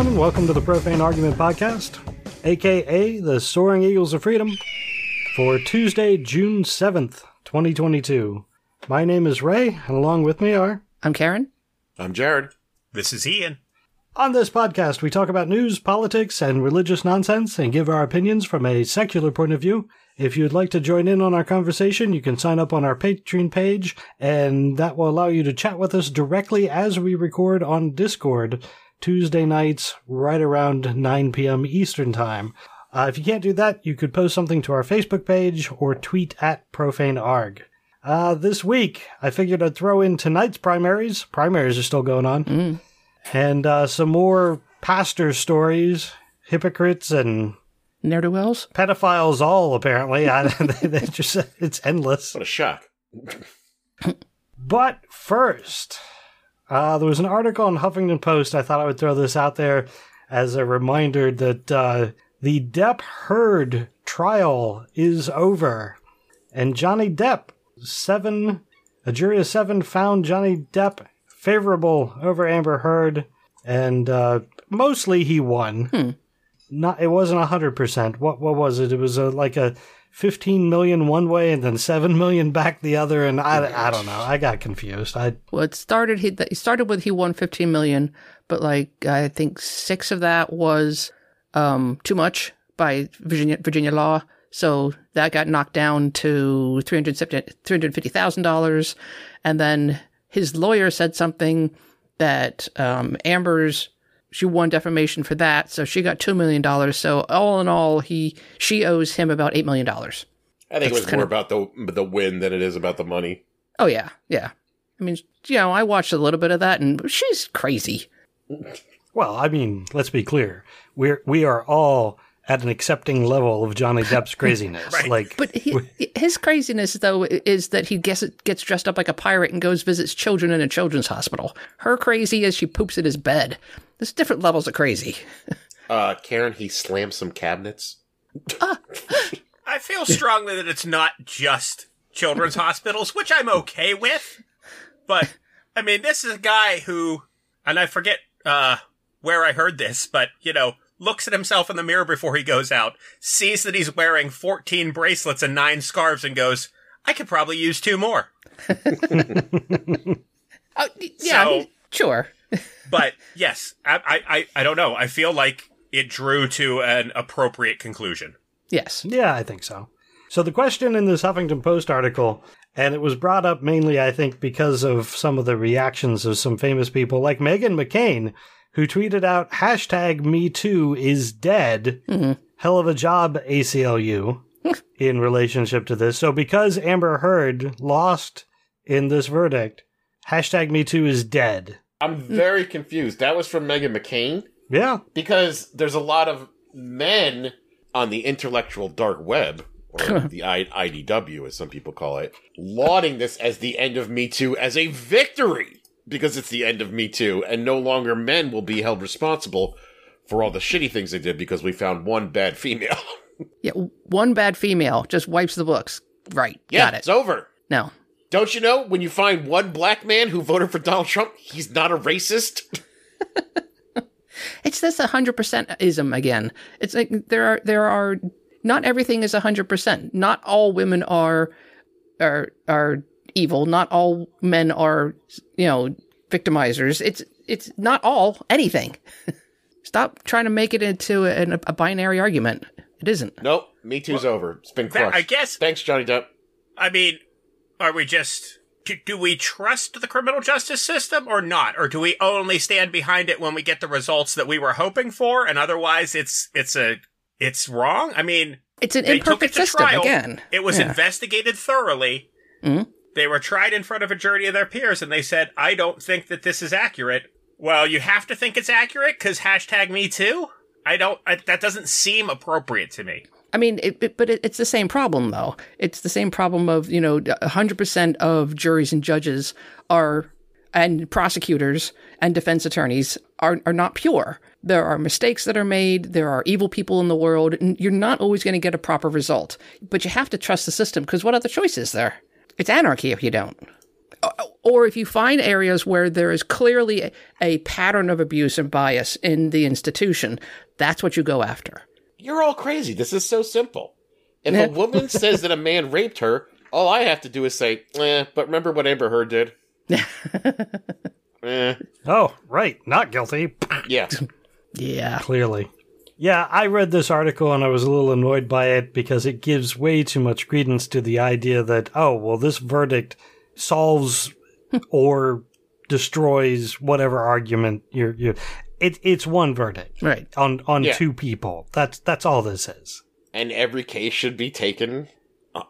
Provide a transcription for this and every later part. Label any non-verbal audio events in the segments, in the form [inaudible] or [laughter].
Hello, everyone, and welcome to the Profane Argument Podcast, aka the Soaring Eagles of Freedom, for Tuesday, June 7th, 2022. My name is Ray, and along with me are. I'm Karen. I'm Jared. This is Ian. On this podcast, we talk about news, politics, and religious nonsense and give our opinions from a secular point of view. If you'd like to join in on our conversation, you can sign up on our Patreon page, and that will allow you to chat with us directly as we record on Discord Tuesday nights right around 9 p.m. Eastern Time. Uh, if you can't do that, you could post something to our Facebook page or tweet at profanearg. Uh, this week, I figured I'd throw in tonight's primaries. Primaries are still going on. And uh, some more pastor stories, hypocrites and Ne'er do wells. pedophiles all apparently. I, they, [laughs] they just it's endless. What a shock. But first, uh, there was an article in Huffington Post. I thought I would throw this out there as a reminder that uh, the Depp Heard trial is over, and Johnny Depp seven a jury of seven found Johnny Depp favorable over Amber Heard, and uh, mostly he won. Not it wasn't hundred percent. What what was it? It was a, like a fifteen million one way and then seven million back the other. And I I don't know. I got confused. I Well, it started. He it started with he won 15 million, but like I think six of that was um too much by Virginia Virginia law. So that got knocked down to 350,000. dollars and then his lawyer said something that um, Amber's she won defamation for that, so she got two million dollars. So all in all, he she owes him about eight million dollars. I think it was kinda- more about the the win than it is about the money. Oh yeah, yeah. I mean, you know, I watched a little bit of that, and she's crazy. well, I mean, let's be clear. We're we are all at an accepting level of Johnny Depp's [laughs] craziness. right. Like, But he, his craziness, though, is that he gets gets dressed up like a pirate and goes visits children in a children's hospital. Her crazy is she poops in his bed. There's different levels of crazy. Uh, Karen, he slammed some cabinets. I feel strongly that it's not just children's hospitals, which I'm okay with. But I mean, this is a guy who, and I forget uh, where I heard this, but you know, looks at himself in the mirror before he goes out, sees that he's wearing 14 bracelets and nine scarves, and goes, "I could probably use two more." [laughs] Oh, yeah, So- he- sure. [laughs] But yes, I, I, I, I don't know. I feel like it drew to an appropriate conclusion. Yes. Yeah, I think so. So the question in this Huffington Post article, and it was brought up mainly, I think, because of some of the reactions of some famous people like Meghan McCain, who tweeted out hashtag Me Too is dead. Mm-hmm. Hell of a job, ACLU, [laughs] in relationship to this. So because Amber Heard lost in this verdict, hashtag Me Too is dead. I'm very confused. That was from Meghan McCain Yeah, because there's a lot of men on the intellectual dark web, or [laughs] the I- IDW, as some people call it, lauding this as the end of Me Too as a victory because it's the end of Me Too, and no longer men will be held responsible for all the shitty things they did because we found one bad female. [laughs] Yeah, one bad female just wipes the books. Right. yeah, Got it. it's over. No. Don't you know when you find one black man who voted for Donald Trump, he's not a racist? [laughs] It's this hundred percent ism again. It's like there are there are not everything is hundred percent. Not all women are are are evil. Not all men are you know victimizers. It's it's not all anything. [laughs] Stop trying to make it into a, a binary argument. It isn't. Nope, Me Too's over. It's been That- crushed. I guess- Thanks, Johnny Depp. I mean, are we just do, do we trust the criminal justice system or not, or do we only stand behind it when we get the results that we were hoping for, and otherwise it's it's a it's wrong? I mean, It's an they took it imperfect to system trial. again. It was Yeah. investigated thoroughly. Mhm. They were tried in front of a jury of their peers, and they said, "I don't think that this is accurate." Well, you have to think it's accurate because hashtag Me Too. I don't. I, that doesn't seem appropriate to me. I mean, it, it, but it, it's the same problem, though. It's the same problem of you know, hundred percent of juries and judges are, and prosecutors and defense attorneys are are not pure. There are mistakes that are made. There are evil people in the world, and you're not always going to get a proper result. But you have to trust the system because what other choice is there? It's anarchy if you don't. Or if you find areas where there is clearly a, a pattern of abuse and bias in the institution, that's what you go after. You're all crazy. This is so simple. If a woman [laughs] says that a man raped her, all I have to do is say, eh, but remember what Amber Heard did? [laughs] eh, Oh, right. Not guilty. yeah. [laughs] Yeah. Clearly. Yeah, I read this article and I was a little annoyed by it because it gives way too much credence to the idea that, oh, well, this verdict solves [laughs] or destroys whatever argument you're, you're it, it's one verdict Right. on, on Yeah. two people. That's, that's all this is. And every case should be taken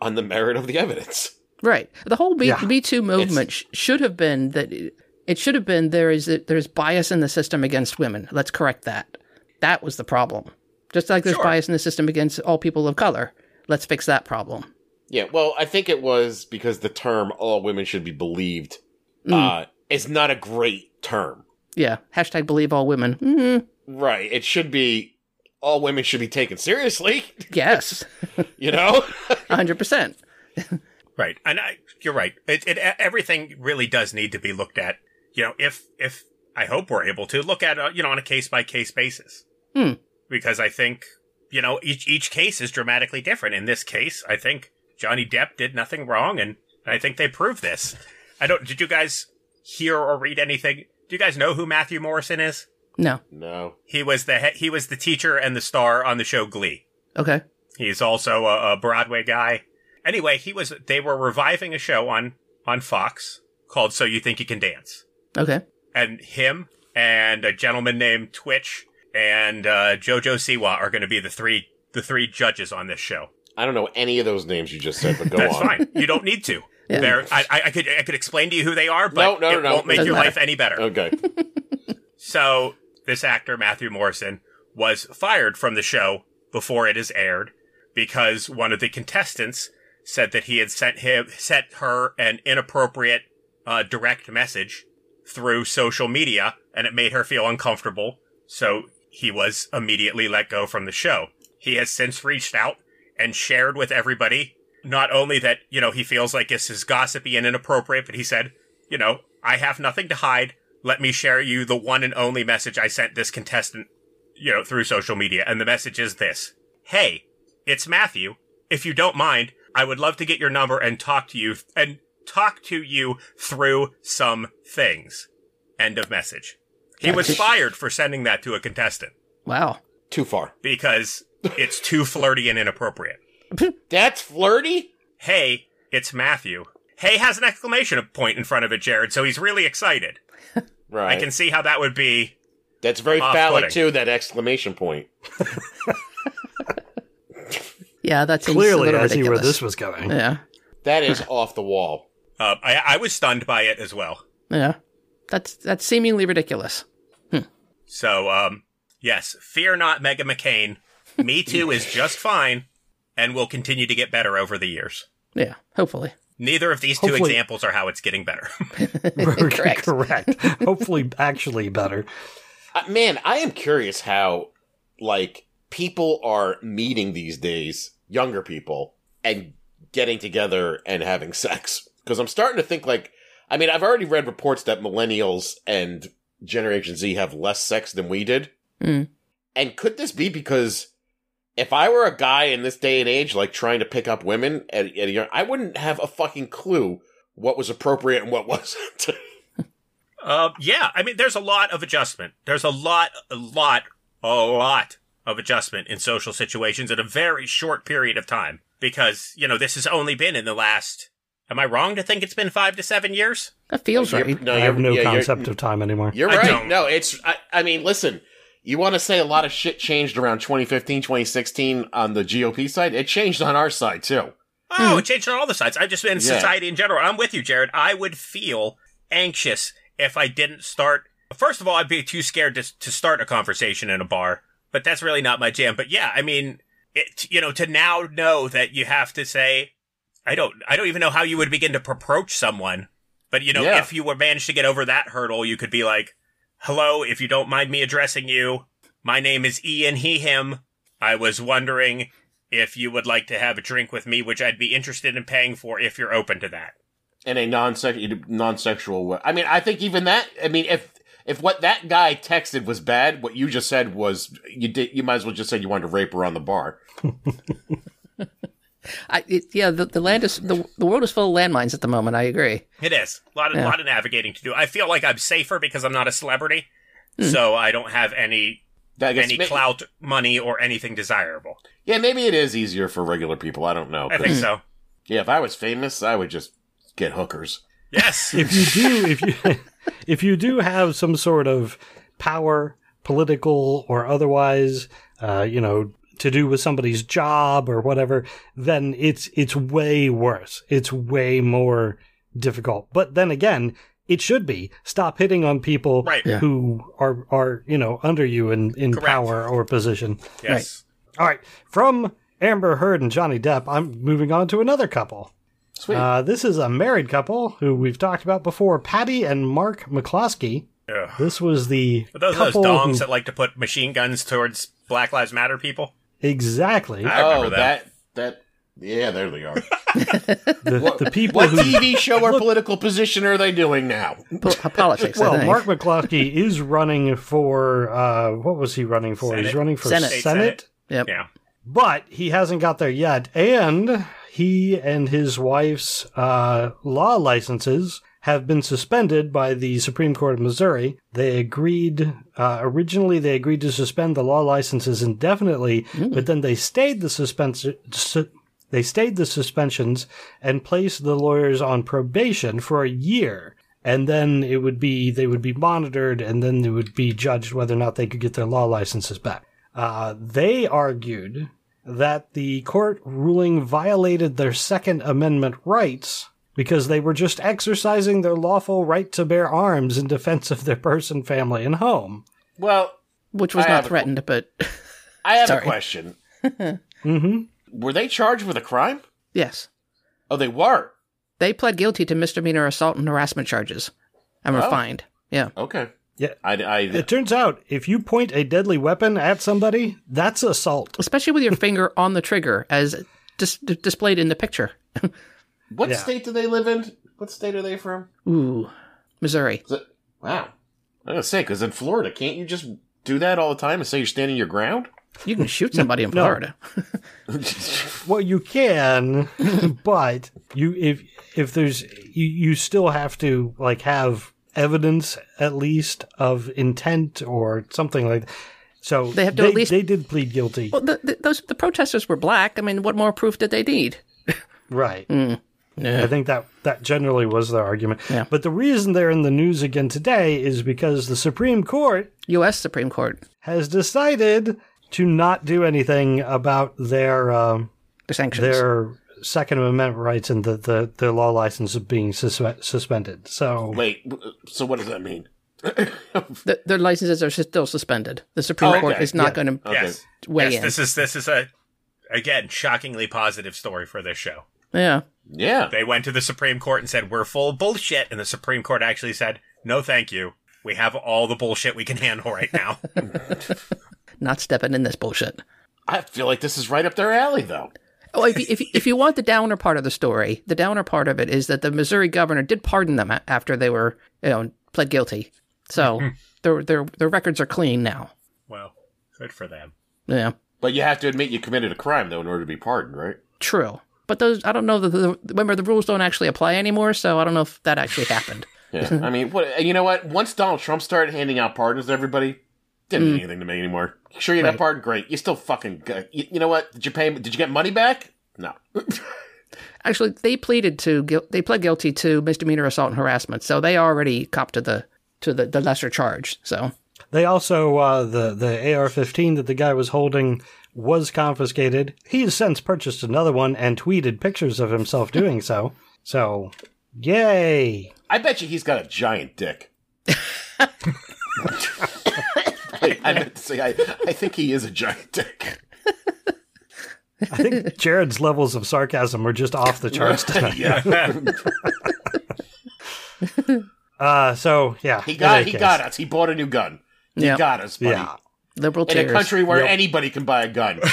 on the merit of the evidence. Right. The whole b, yeah. Me Too movement sh- should have been that it, it should have been there is there's bias in the system against women. Let's correct that. That was the problem. Just like there's Sure. bias in the system against all people of color. Let's fix that problem. Yeah, well, I think it was because the term all women should be believed uh, is not a great term. Yeah. Hashtag believe all women. mm Right. It should be all women should be taken seriously, [laughs] Yes. you know? [laughs] 100%. Right, and I, you're right. It, it everything really does need to be looked at. You know, if if I hope we're able to look at uh, you know on a case by case basis, Hmm. because I think you know each each case is dramatically different. In this case, I think Johnny Depp did nothing wrong, and I think they proved this. I don't. Did you guys hear or read anything? Do you guys know who Matthew Morrison is? No. No. He was the he, he was the teacher and the star on the show Glee. Okay. He's also a, a Broadway guy. Anyway, he was. They were reviving a show on on Fox called "So You Think You Can Dance," Okay. and him and a gentleman named Twitch and uh, JoJo Siwa are going to be the three the three judges on this show. I don't know any of those names you just said, but go That's on. That's fine. You don't need to. Yeah. They're, I, I, I could I could explain to you who they are, but No, no, it no, won't make Doesn't your matter. life any better. Okay. [laughs] So this actor Matthew Morrison was fired from the show before it is aired because one of the contestants said that he had sent him sent her an inappropriate uh, direct message through social media and it made her feel uncomfortable. So he was immediately let go from the show. He has since reached out and shared with everybody not only that, you know, he feels like this is gossipy and inappropriate, but he said, you know, I have nothing to hide. Let me share you the one and only message I sent this contestant, you know, through social media. And the message is this. Hey, it's Matthew. If you don't mind, I would love to get your number and talk to you and talk to you through some things. End of message. He was fired for sending that to a contestant Wow. Too far. because it's too flirty and inappropriate. [laughs] That's flirty? Hey, it's Matthew. Hey has an exclamation point in front of it, Jared, so he's really excited. [laughs] Right. I can see how that would be. That's very Off-putting. phallic, too, that exclamation point. [laughs] Yeah, that seems a Clearly, little I see where ridiculous. this was going. Yeah. That is off the wall. Uh, I, I was stunned by it as well. Yeah. That's that's seemingly ridiculous. So, um, yes, fear not, Mega McCain. Me Too is just fine and will continue to get better over the years. Yeah. Hopefully. Neither of these two Hopefully- examples are how it's getting better. [laughs] [laughs] Correct. Correct. Hopefully, actually better. Uh, man, I am curious how, like, people are meeting these days, younger people, and getting together and having sex. Because I'm starting to think, like, I mean, I've already read reports that millennials and Generation Z have less sex than we did. Mm. And could this be because if I were a guy in this day and age, like trying to pick up women at, at a young, I wouldn't have a fucking clue what was appropriate and what [laughs] wasn't. Uh, yeah, I mean, there's a lot of adjustment. There's a lot, a lot, a lot of adjustment in social situations in a very short period of time. Because, you know, this has only been in the last, am I wrong to think it's been five to seven years? That feels You're- right. no, I you're- have no yeah, concept of time anymore. You're I right. don't. No, it's. I, I mean, listen. You want to say a lot of shit changed around 2015, 2016 on the GOP side? It changed on our side too. Oh, hmm. it changed on all the sides. I just in Yeah. society in general. I'm with you, Jared. I would feel anxious if I didn't start. First of all, I'd be too scared to to start a conversation in a bar, but that's really not my jam. But yeah, I mean, it, you know, to now know that you have to say, I don't, I don't even know how you would begin to approach someone. But you know, Yeah. if you were managed to get over that hurdle, you could be like, "Hello, if you don't mind me addressing you, my name is Ian. He, him. I was wondering." if you would like to have a drink with me, which I'd be interested in paying for if you're open to that. in a non-sexual non-sexual way. I mean, I think even that. I mean, if if what that guy texted was bad, what you just said was you did. You might as well just said you wanted to rape her on the bar. [laughs] I, it, yeah, the, the land is the, the world is full of landmines at the moment. I agree. It is a lot of Yeah. lot of navigating to do. I feel like I'm safer because I'm not a celebrity, so I don't have any any ma- clout, money, or anything desirable. Yeah, maybe it is easier for regular people. I don't know. I think 'cause- so. Yeah, if I was famous, I would just get hookers. Yes. [laughs] if you do if you [laughs] if you do have some sort of power political or otherwise uh, you know to do with somebody's job or whatever then it's it's way worse it's way more difficult but then again it should be stop hitting on people Right. Yeah. who are are you know under you in in Correct. power or position yes. all right from amber heard and johnny depp i'm moving on to another couple Sweet. uh, this is a married couple who we've talked about before, Patty and Mark McCloskey. Ugh. This was the Are those those dongs who- that like to put machine guns towards Black Lives Matter people? Exactly I remember oh, that. that that. Yeah, there they are. [laughs] the, the people what who. TV show or political position are they doing now? Po- politics. I Well, think. Mark McCloskey is running for uh, what was he running for? He's running for Senate. Senate, Senate. Yep. Yeah. but he hasn't got there yet. And he and his wife's uh, law licenses have been suspended by the Supreme Court of Missouri. They agreed, uh, originally, they agreed to suspend the law licenses indefinitely, but then they stayed the suspension. Su- they stayed the suspensions and placed the lawyers on probation for a year. And then it would be, they would be monitored and then they would be judged whether or not they could get their law licenses back. Uh, they argued that the court ruling violated their Second Amendment rights because they were just exercising their lawful right to bear arms in defense of their person, family, and home. Well, Which was I not have a- threatened, but [laughs] I have a question. [laughs] hmm Were they charged with a crime? yes, Oh, they were. they pled guilty to misdemeanor assault and harassment charges, and were Oh. fined. Yeah. Okay. Yeah. I, I, It turns out if you point a deadly weapon at somebody, that's assault. especially with your [laughs] finger on the trigger as dis- displayed in the picture. What Yeah. state do they live in? What state are they from? Ooh, Missouri. It, wow. I'm gonna say because in Florida, can't you just do that all the time and say you're standing your ground? You can shoot [laughs] somebody in Florida. [laughs] Well, you can, [laughs] but you if if there's you, you still have to like have evidence at least of intent or something like. So They have to at least- they did plead guilty, Well, the, the, those the protesters were black. I mean, what more proof did they need? right? Hmm. Yeah. I think that that generally was their argument. Yeah. But the reason they're in the news again today is because the Supreme Court U.S. Supreme Court. has decided to not do anything about their um, The sanctions. their Second Amendment rights and the, the their law license being suspe- suspended. So Wait. So what does that mean? [coughs] The, their licenses are still suspended. The Supreme Oh, Court okay. is not Yeah. going to Okay. Yes. weigh yes. in. This is this is a again shockingly positive story for this show. yeah. Yeah. They went to the Supreme Court and said we're full of bullshit, and the Supreme Court actually said no, thank you. We have all the bullshit we can handle right now. [laughs] Not stepping in this bullshit. I feel like this is right up their alley, though. Oh, if you, if, you- if you want the downer part of the story, the downer part of it is that the Missouri governor did pardon them after they were, you know, pled guilty. So [laughs] their their their records are clean now. well, good for them. Yeah, But you have to admit you committed a crime, though, in order to be pardoned, right? true. But those, I don't know that the remember the rules don't actually apply anymore. So I don't know if that actually happened. [laughs] Yeah. I mean, what? You know what? Once Donald Trump started handing out pardons to everybody, didn't mean anything to me anymore. Sure, you got Right. pardoned, great. You still fucking. got- You, you know what? Did you pay? Did you get money back? No. [laughs] Actually, they pleaded to they pled guilty to misdemeanor assault and harassment. So they already copped to the to the, the lesser charge. So they also uh, the the AR-15 that the guy was holding was confiscated. He has since purchased another one and tweeted pictures of himself [laughs] doing so. So, yay! I bet you he's got a giant dick. Wait, I meant to say, I, I think he is a giant dick. I think Jared's levels of sarcasm are just off the charts [laughs] tonight. yeah. [laughs] Uh, so yeah, He got he case. got us. He bought a new gun. He Yeah. got us, buddy. Yeah. Liberal In tears. a country where Yep. anybody can buy a gun. [laughs]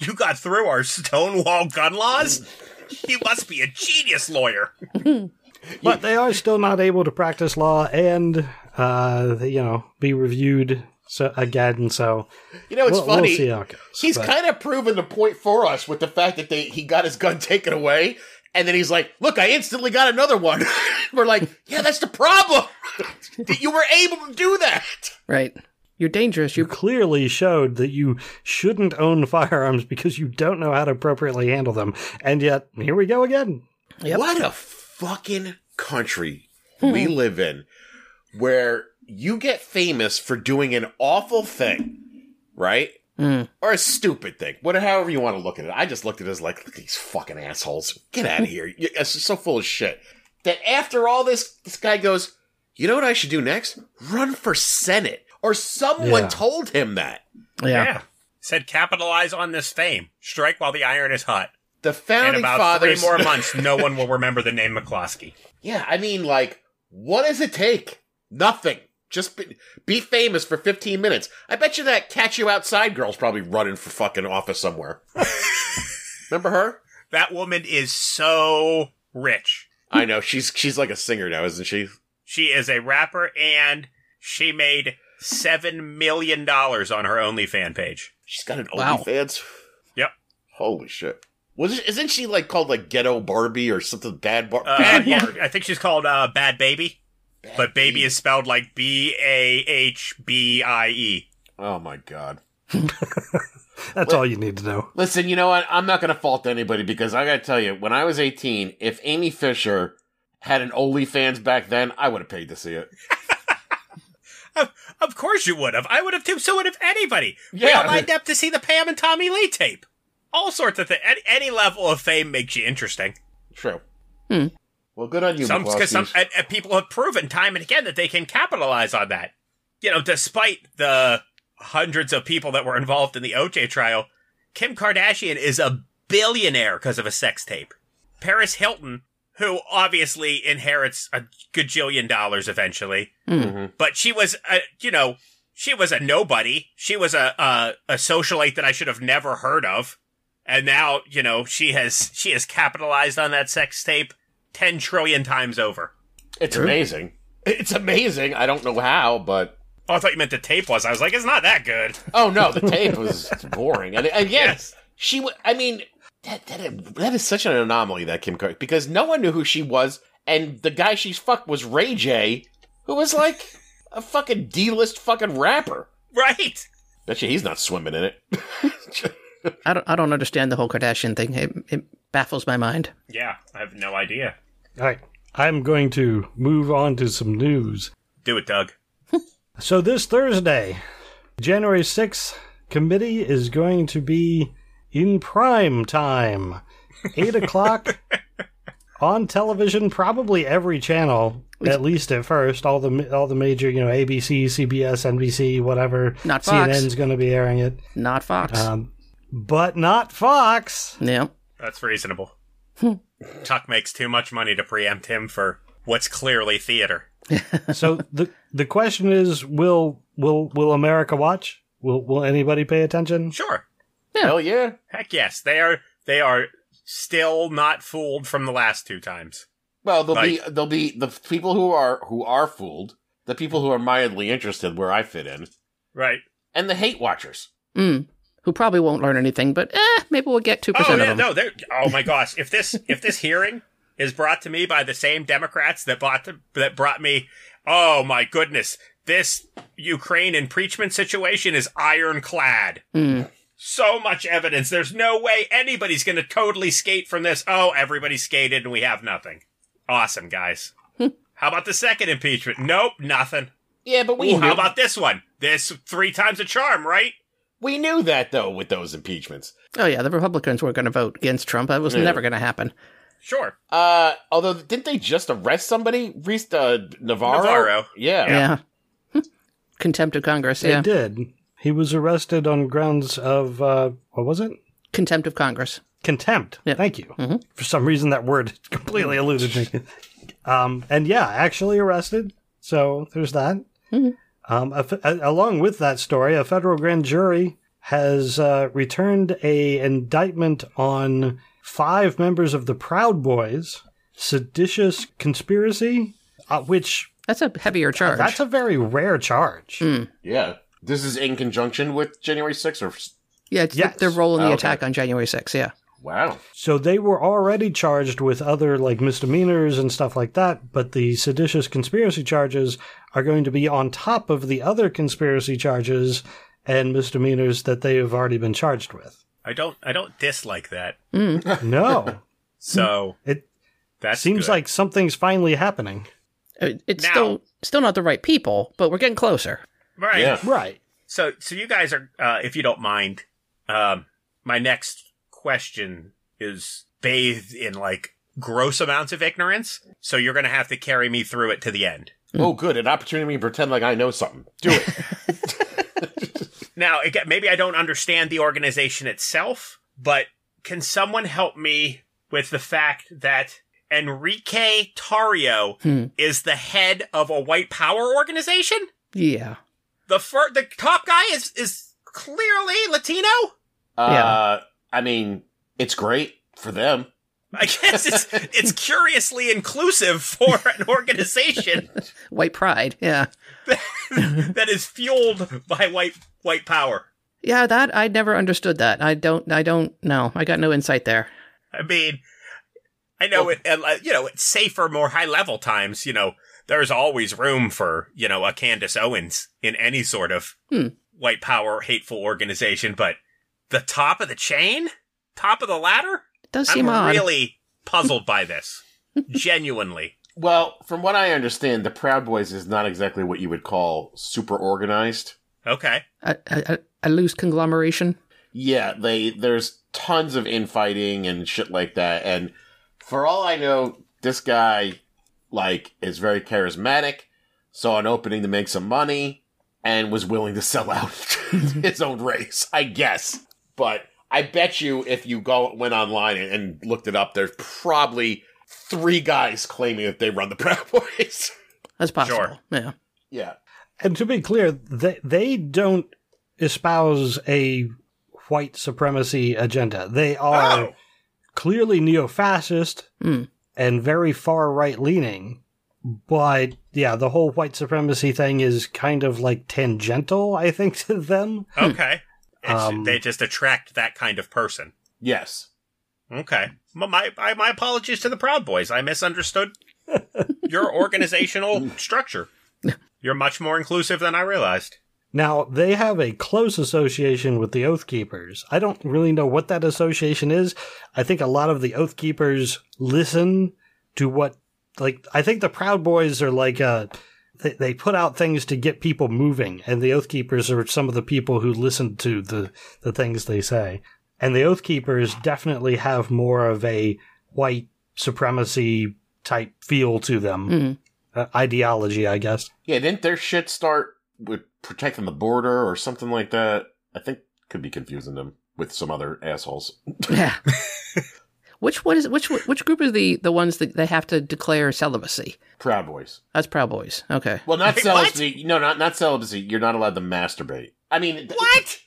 You got through our Stonewall gun laws? he must be a genius lawyer. But they are still not able to practice law and, uh, you know, be reviewed so again. So You know, it's we'll, we'll funny. see how it goes. He's kind of proven the point for us with the fact that they he got his gun taken away, and then he's like, "Look, I instantly got another one." [laughs] We're like, "Yeah, that's the problem. that [laughs] you were able to do that." Right. You're dangerous. You clearly showed that you shouldn't own firearms because you don't know how to appropriately handle them. And yet, here we go again. Yep. What a fucking country hmm. we live in, where you get famous for doing an awful thing, right? Mm. Or a stupid thing, whatever, however you want to look at it. I just looked at it as like, look at these fucking assholes. Get out of here. You- It's so full of shit. That after all this, this guy goes, you know what I should do next? Run for Senate. Or someone Yeah. told him that. yeah. Said capitalize on this fame. Strike while the iron is hot. The founding In founding about fathers. three more [laughs] months, no one will remember the name McCloskey. Yeah, I mean, like, what does it take? Nothing. Just be, be famous for 15 minutes. I bet you that catch you outside girl's probably running for fucking office somewhere. [laughs] Remember her? That woman is so rich. I know she's she's like a singer now, isn't she? She is a rapper and she made seven million dollars on her OnlyFan page. She's got an Wow. OnlyFans. Yep. Holy shit! Was it, isn't she like called like Ghetto Barbie or something bad? Bar- Uh, bad yeah, Barbie. I think she's called uh, Bad Baby, Bad but baby is spelled like B A H B I E. Oh my god! [laughs] That's all you need to know. Listen, you know what? I'm not going to fault anybody because I got to tell you, when I was 18, if Amy Fisher had an OnlyFans back then, I would have paid to see it. [laughs] Of, of course you would have. I would have too. So would have anybody. We Yeah. all lined up to see the Pam and Tommy Lee tape. All sorts of things. Any, any level of fame makes you interesting. True. Hmm. Well, good on you, Some because some McCloskeys. and, and people have proven time and again that they can capitalize on that. You know, despite the hundreds of people that were involved in the OJ trial, Kim Kardashian is a billionaire because of a sex tape. Paris Hilton, who obviously inherits a gajillion dollars eventually, Mhm. but she was a you know she was a nobody. She was a a, a socialite that I should have never heard of, and now you know she has she has capitalized on that sex tape ten trillion times over. It's True. amazing. It's amazing. I don't know how, but Oh, I thought you meant the tape was. I was like, it's not that good. oh no, the tape was [laughs] boring. And, and yes, Yes. she. w- I mean, that, that that is such an anomaly that Kim Kardashian because no one knew who she was, and the guy she's fucked was Ray J, who was like a fucking D-list fucking rapper. Right. Bet you he's not swimming in it. [laughs] I don't. I don't understand the whole Kardashian thing. It, it baffles my mind. Yeah, I have no idea. All right. I'm going to move on to some news. Do it, Doug. [laughs] So this Thursday, January 6th, committee is going to be in prime time. [laughs] 8 o'clock on television, probably every channel, at least at first. All the all the major, you know, ABC, CBS, NBC, whatever. Not Fox. CNN's going to be airing it. Not Fox. Um, but not Fox. yeah. That's reasonable. Tuck makes too much money to preempt him for what's clearly theater. [laughs] so the the question is will will will America watch? Will will anybody pay attention? Sure. Hell yeah. Heck yes. They are they are still not fooled from the last two times. Well, there'll Like- be there'll be the people who are who are fooled, the people who are mildly interested, where I fit in, Right. and the hate watchers. Mm. Who probably won't learn anything, but eh, maybe we'll get two Oh percent yeah, of them. no, they're oh my gosh. If this if this hearing is brought to me by the same Democrats that bought the, that brought me, oh my goodness, this Ukraine impeachment situation is ironclad. Mm. So much evidence. There's no way anybody's going to totally skate from this. Oh, everybody skated and we have nothing. Awesome, guys. how about the second impeachment? Nope, nothing. Yeah, but we Ooh, how about this one? This three times a charm, right? We knew that though with those impeachments. Oh yeah, the Republicans weren't going to vote against Trump. That was Yeah. never going to happen. Sure. Uh, although didn't they just arrest somebody? Reese uh, Navarro. Navarro. Yeah. Yeah. [laughs] Contempt of Congress. They Yeah. did. He was arrested on grounds of uh, what was it? Contempt of Congress. Contempt. Yeah. Thank you. Mhm. For some reason, that word [laughs] completely eluded me. [laughs] Um, and yeah, actually arrested. So there's that. Mhm. Um, a f- a- along with that story, a federal grand jury has uh, returned a indictment on five members of the Proud Boys, seditious conspiracy, uh, which That's a heavier charge. that's a very rare charge. Yeah. This is in conjunction with January 6th or yeah, it's Yes. their role in the Oh, okay. attack on January 6th. Yeah. Wow. So they were already charged with other like misdemeanors and stuff like that, but the seditious conspiracy charges are going to be on top of the other conspiracy charges and misdemeanors that they have already been charged with. I don't I don't dislike that. [laughs] No, So it that seems like something's finally happening. It's Now- still still not the right people, but we're getting closer. right. Yeah. Right. So so you guys are uh, if you don't mind, um, my next question is bathed in like gross amounts of ignorance. So you're gonna have to carry me through it to the end. Oh, good. An opportunity to pretend like I know something. Do it. [laughs] Now, again, maybe I don't understand the organization itself, but can someone help me with the fact that Enrique Tarrio Hmm. is the head of a white power organization? Yeah. The fir- the top guy is is clearly Latino. Uh, I mean, it's great for them. I guess it's [laughs] it's curiously inclusive for an organization [laughs] White pride. Yeah. [laughs] that is fueled by white white power. Yeah, that I never understood that. I don't I don't know. I got no insight there. I mean, I know it, and, uh, you know, it's safer, more high level times, you know, there's always room for, you know, a Candace Owens in any sort of Hmm. white power, hateful organization, but the top of the chain? Top of the ladder? It does I'm seem odd. really [laughs] puzzled by this. Genuinely. Well, from what I understand, the Proud Boys is not exactly what you would call super organized. Okay. a, a, a loose conglomeration. Yeah, they there's tons of infighting and shit like that. And for all I know, this guy like is very charismatic, saw an opening to make some money, and was willing to sell out [laughs] his own race, I guess. But I bet you if you go went online and, and looked it up, there's probably three guys claiming that they run the [laughs] Proud Boys. That's possible. Sure. Yeah. yeah. And to be clear, they they don't espouse a white supremacy agenda. They are Oh. clearly neo-fascist Hmm. and very far right leaning. But yeah, the whole white supremacy thing is kind of like tangential, I think, [laughs] to them. Okay. It's, Um, they just attract that kind of person. Yes. Okay. My my my apologies to the Proud Boys. I misunderstood [laughs] your organizational structure. You're much more inclusive than I realized. Now, they have a close association with the Oath Keepers. I don't really know what that association is. I think a lot of the Oath Keepers listen to what, like, I think the Proud Boys are like, uh, they, they put out things to get people moving, and the Oath Keepers are some of the people who listen to the, the things they say. And the Oath Keepers definitely have more of a white supremacy type feel to them. Mhm. Uh, ideology, I guess. Yeah, didn't their shit start with protecting the border or something like that? I think could be confusing them with some other assholes. Yeah. [laughs] which one is which which group are the the ones that they have to declare celibacy? Proud Boys. That's Proud Boys. Okay. Well, not Wait, celibacy. No, not not celibacy. You're not allowed to masturbate. I mean, th- What?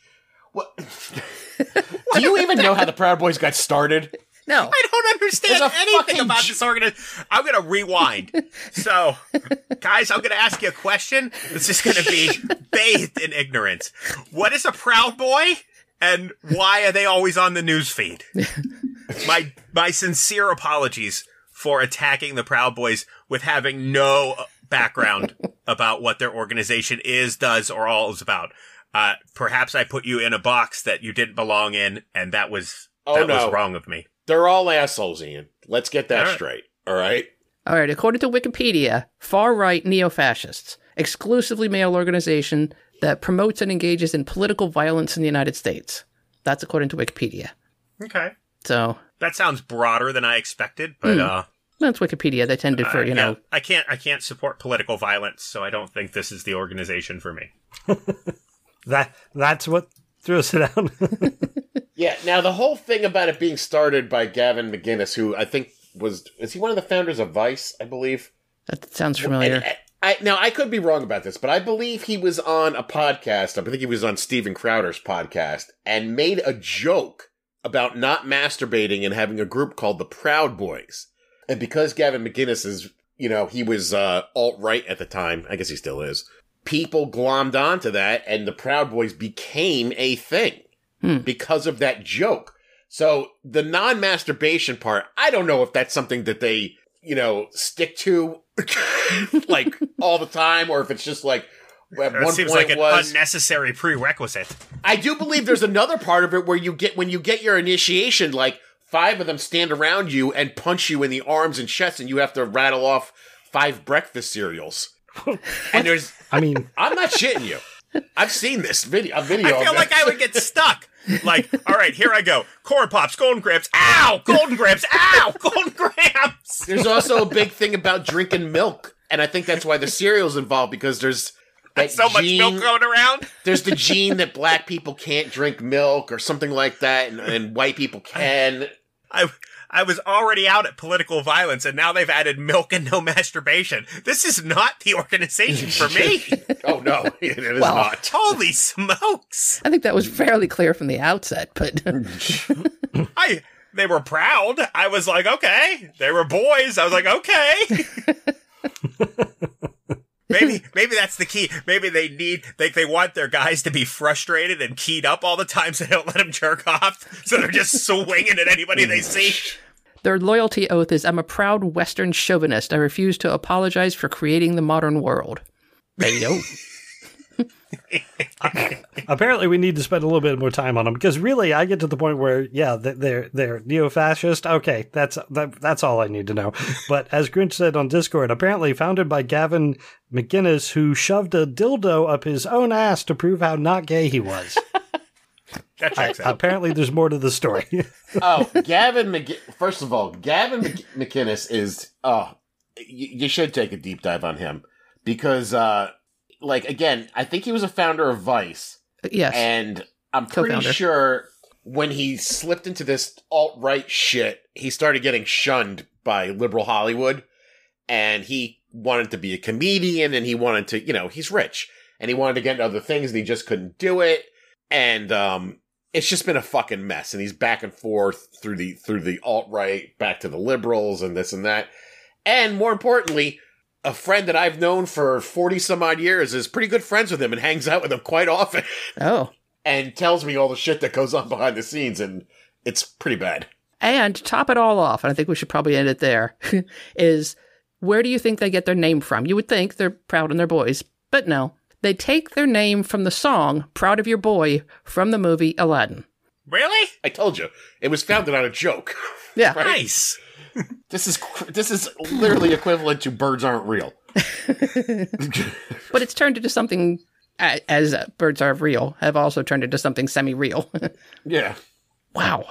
What? [laughs] Do you even know how the Proud Boys got started? No. I don't understand anything about this organization. I'm going to rewind. [laughs] so, guys, I'm going to ask you a question. This is going to be bathed in ignorance. What is a proud boy, and why are they always on the news feed? [laughs] my my sincere apologies for attacking the Proud Boys with having no background [laughs] about what their organization is, does, or all is about. Uh, perhaps I put you in a box that you didn't belong in, and that was Oh, that no. was wrong of me. They're all assholes, Ian. Let's get that All right. straight. All right. All right. According to Wikipedia, far right neo fascists, exclusively male organization that promotes and engages in political violence in the United States. That's according to Wikipedia. Okay. So That sounds broader than I expected, but Hmm. uh, that's Wikipedia. They tend to, for uh, you yeah, know, I can't I can't support political violence, so I don't think this is the organization for me. [laughs] That that's what threw us down. Yeah. Now the whole thing about it being started by Gavin McInnes, who I think was is he one of the founders of Vice? I believe. that sounds familiar. And, I, now I could be wrong about this, but I believe he was on a podcast. I think he was on Steven Crowder's podcast and made a joke about not masturbating and having a group called the Proud Boys. And because Gavin McInnes is, you know, he was uh, alt right at the time, I guess he still is, people glommed onto that and the Proud Boys became a thing because of that joke. So the non masturbation part, I don't know if that's something that they, you know, stick to [laughs] like [laughs] all the time or if it's just like, at It one seems point like an was unnecessary prerequisite. I do believe there's another part of it where you get when you get your initiation, like five of them stand around you and punch you in the arms and chest, and you have to rattle off five breakfast cereals. [laughs] and there's, I mean, [laughs] I'm not shitting you. I've seen this video. A video. I feel like. I would get stuck. Like, [laughs] all right, here I go. Corn Pops, Golden Grahams. Ow! Golden Grahams. Ow! Golden Grahams. There's also a big thing about drinking milk, and I think that's why the cereal's involved because there's that [laughs] So much milk going around. [laughs] There's the gene that black people can't drink milk or something like that, and, and white people can. I I was already out at political violence, and now they've added milk and no [laughs] masturbation. This is not the organization for me. Oh no, it is Well, not. Holy smokes! I think that was fairly clear from the outset, but I they were proud. I was like, okay. They were boys. I was like, okay. Maybe [laughs] maybe that's the key. Maybe they need they they want their guys to be frustrated and keyed up all the time, so they don't let them jerk off. So they're just [laughs] swinging at anybody they see. their loyalty oath is I'm a proud Western chauvinist. I refuse to apologize for creating the modern world. There you [laughs] go. [laughs] apparently we need to spend a little bit more time on them because really I get to the point where yeah they're they're neo-fascist okay that's that, that's all I need to know [laughs] but as Grinch said on Discord apparently founded by Gavin McInnes who shoved a dildo up his own ass to prove how not gay he was [laughs] That checks out. apparently there's more to the story Oh, Gavin McG- First of all, Gavin Mc- McInnes is. Oh, y- you should take a deep dive on him because, uh, like, again, I think he was a founder of Vice, Yes. and I'm pretty Co-founder. sure when he slipped into this alt right shit, he started getting shunned by liberal Hollywood, and he wanted to be a comedian, and he wanted to, you know, he's rich, and he wanted to get into other things, and he just couldn't do it, and um, it's just been a fucking mess. And he's back and forth through the through the alt right back to the liberals and this and that. And more importantly a friend that i've known for 40 some odd years is pretty good friends with him and hangs out with him quite often [laughs] oh. and tells me all the shit that goes on behind the scenes and it's pretty bad And to top it all off, and I think we should probably end it there, [laughs] is where do you think they get their name from? You would think they're proud and their boys, but no. They take their name from the song Proud of Your Boy from the movie Aladdin. Really? i told you it was founded on a joke [laughs] Yeah. Nice. This is this is literally equivalent to birds aren't real [laughs] But it's turned into something, as uh, Birds Are Real, have also turned into something semi real. [laughs] yeah wow.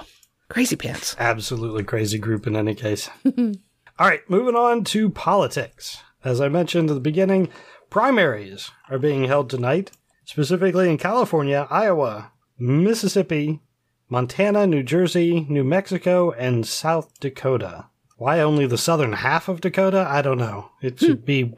Crazy pants. absolutely crazy group in any case. [laughs] All right, moving on to politics. As I mentioned at the beginning, primaries are being held tonight, specifically in California, Iowa, Mississippi, Montana, New Jersey, New Mexico, and South Dakota. Why only the southern half of Dakota? I don't know. It should be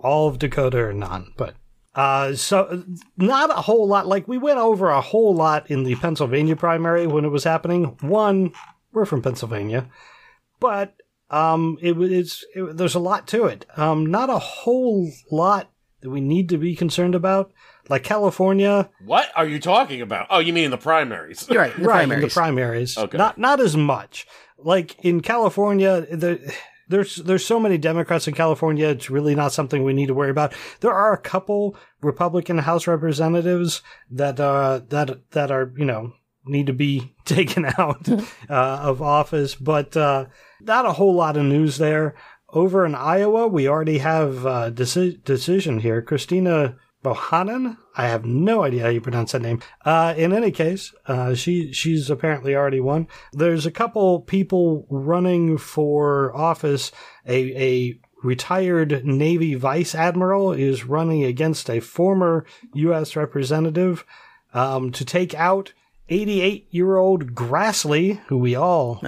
all of Dakota or none, but uh, so not a whole lot. Like we went over a whole lot in the Pennsylvania primary when it was happening. One, we're from Pennsylvania, but um, it it's it, there's a lot to it. Um, not a whole lot that we need to be concerned about. Like California, what are you talking about oh you mean in the primaries You're right. The right? In primaries. the primaries, Okay. not not as much. Like in California, the, there's there's so many Democrats in California. It's really not something we need to worry about. There are a couple Republican House representatives that uh that that are you know need to be [laughs] taken out uh, of office, but uh, not a whole lot of news there. Over in Iowa, we already have a deci- decision here. Christina Bohannan. I have no idea how you pronounce that name. Uh, in any case, uh, she she's apparently already won. There's a couple people running for office. A a retired Navy vice admiral is running against a former U.S. representative um, to take out 88 year old Grassley, who we all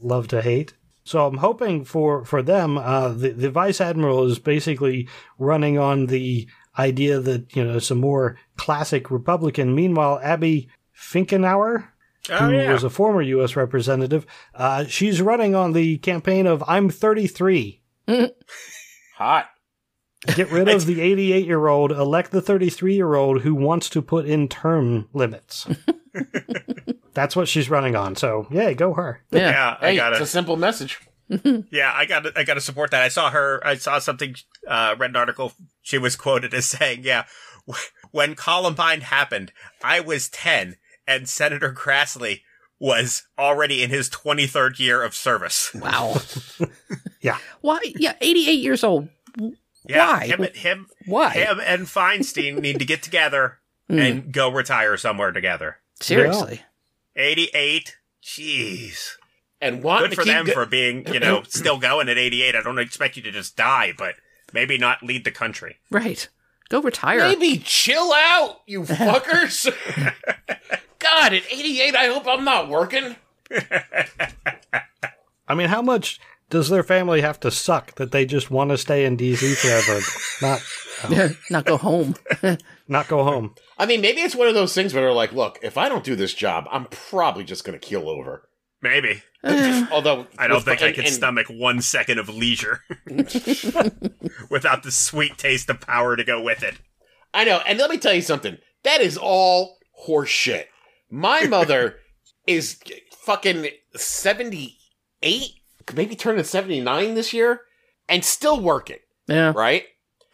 love to hate. So I'm hoping for for them. Uh, the the vice admiral is basically running on the idea that you know some more classic Republican. Meanwhile, Abby Finkenauer Oh, who yeah. was a former U.S. representative. Uh, she's running on the campaign of "I'm 33." [laughs] Hot. Get rid of the 88 year old, elect the 33 year old who wants to put in term limits. [laughs] That's what she's running on. So, yeah, go her. Yeah. Yeah, I Hey, got it's a simple message. [laughs] Yeah, I got to I got to support that. I saw her. I saw something. Uh, read an article. She was quoted as saying, "Yeah, when Columbine happened, I was ten, and Senator Grassley was already in his twenty third year of service." Wow. [laughs] Yeah. Why? Yeah, 88 years old. Yeah, Why? him, him, Why? him, and Feinstein need to get together [laughs] hmm. and go retire somewhere together. Seriously. Eighty eight. Jeez. And want Good for them go- for being, you know, [clears throat] still going at 88. I don't expect you to just die, but maybe not lead the country. Right. Go retire. Maybe chill out, you [laughs] fuckers. [laughs] God, at 88, I hope I'm not working. [laughs] I mean, how much does their family have to suck that they just want to stay in D.C. forever? not, Not go home. not go home. I mean, maybe it's one of those things where they're like, look, if I don't do this job, I'm probably just going to keel over. Maybe. Eh. Although, I don't with- think I and- could and- stomach one second of leisure [laughs] without the sweet taste of power to go with it. I know, and let me tell you something. That is all horseshit. My [laughs] mother is fucking 78, maybe turning 79 this year, and still working, Yeah. right?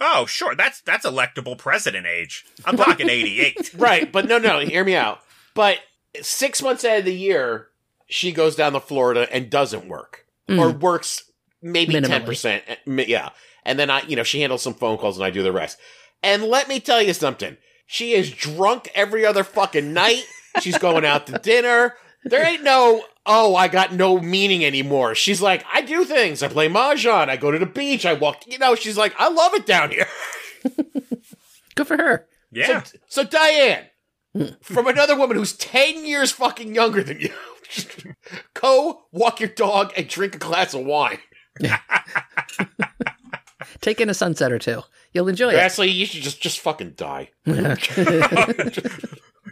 Oh, sure. That's that's electable president age. I'm talking 88. [laughs] Right, but no, no, hear me out. But six months out of the year, she goes down to Florida and doesn't work, or mm. works maybe Minimally. ten percent. Eh, yeah, and then I, you know, she handles some phone calls and I do the rest. And let me tell you something: she is drunk every other fucking night. She's going out to dinner. There ain't no, oh, I got no meaning anymore. She's like, I do things. I play mahjong. I go to the beach. I walk. You know, she's like, I love it down here. [laughs] Good for her. Yeah. So, so Diane, hmm. from another woman who's 10 years fucking younger than you, [laughs] go walk your dog and drink a glass of wine. [laughs] Take in a sunset or two. You'll enjoy it. Actually, you should just, just fucking die. [laughs]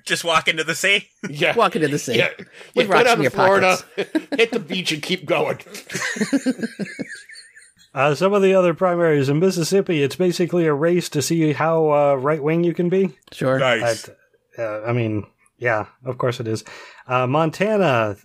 Just walk into the sea. Yeah. Walk into the sea. Yeah. With yeah go rocks down in to your Florida, hit the beach and keep going. Uh, some of the other primaries in Mississippi, it's basically a race to see how uh, right wing you can be. Sure. Nice. Uh, I mean, yeah, of course it is. Uh, Montana,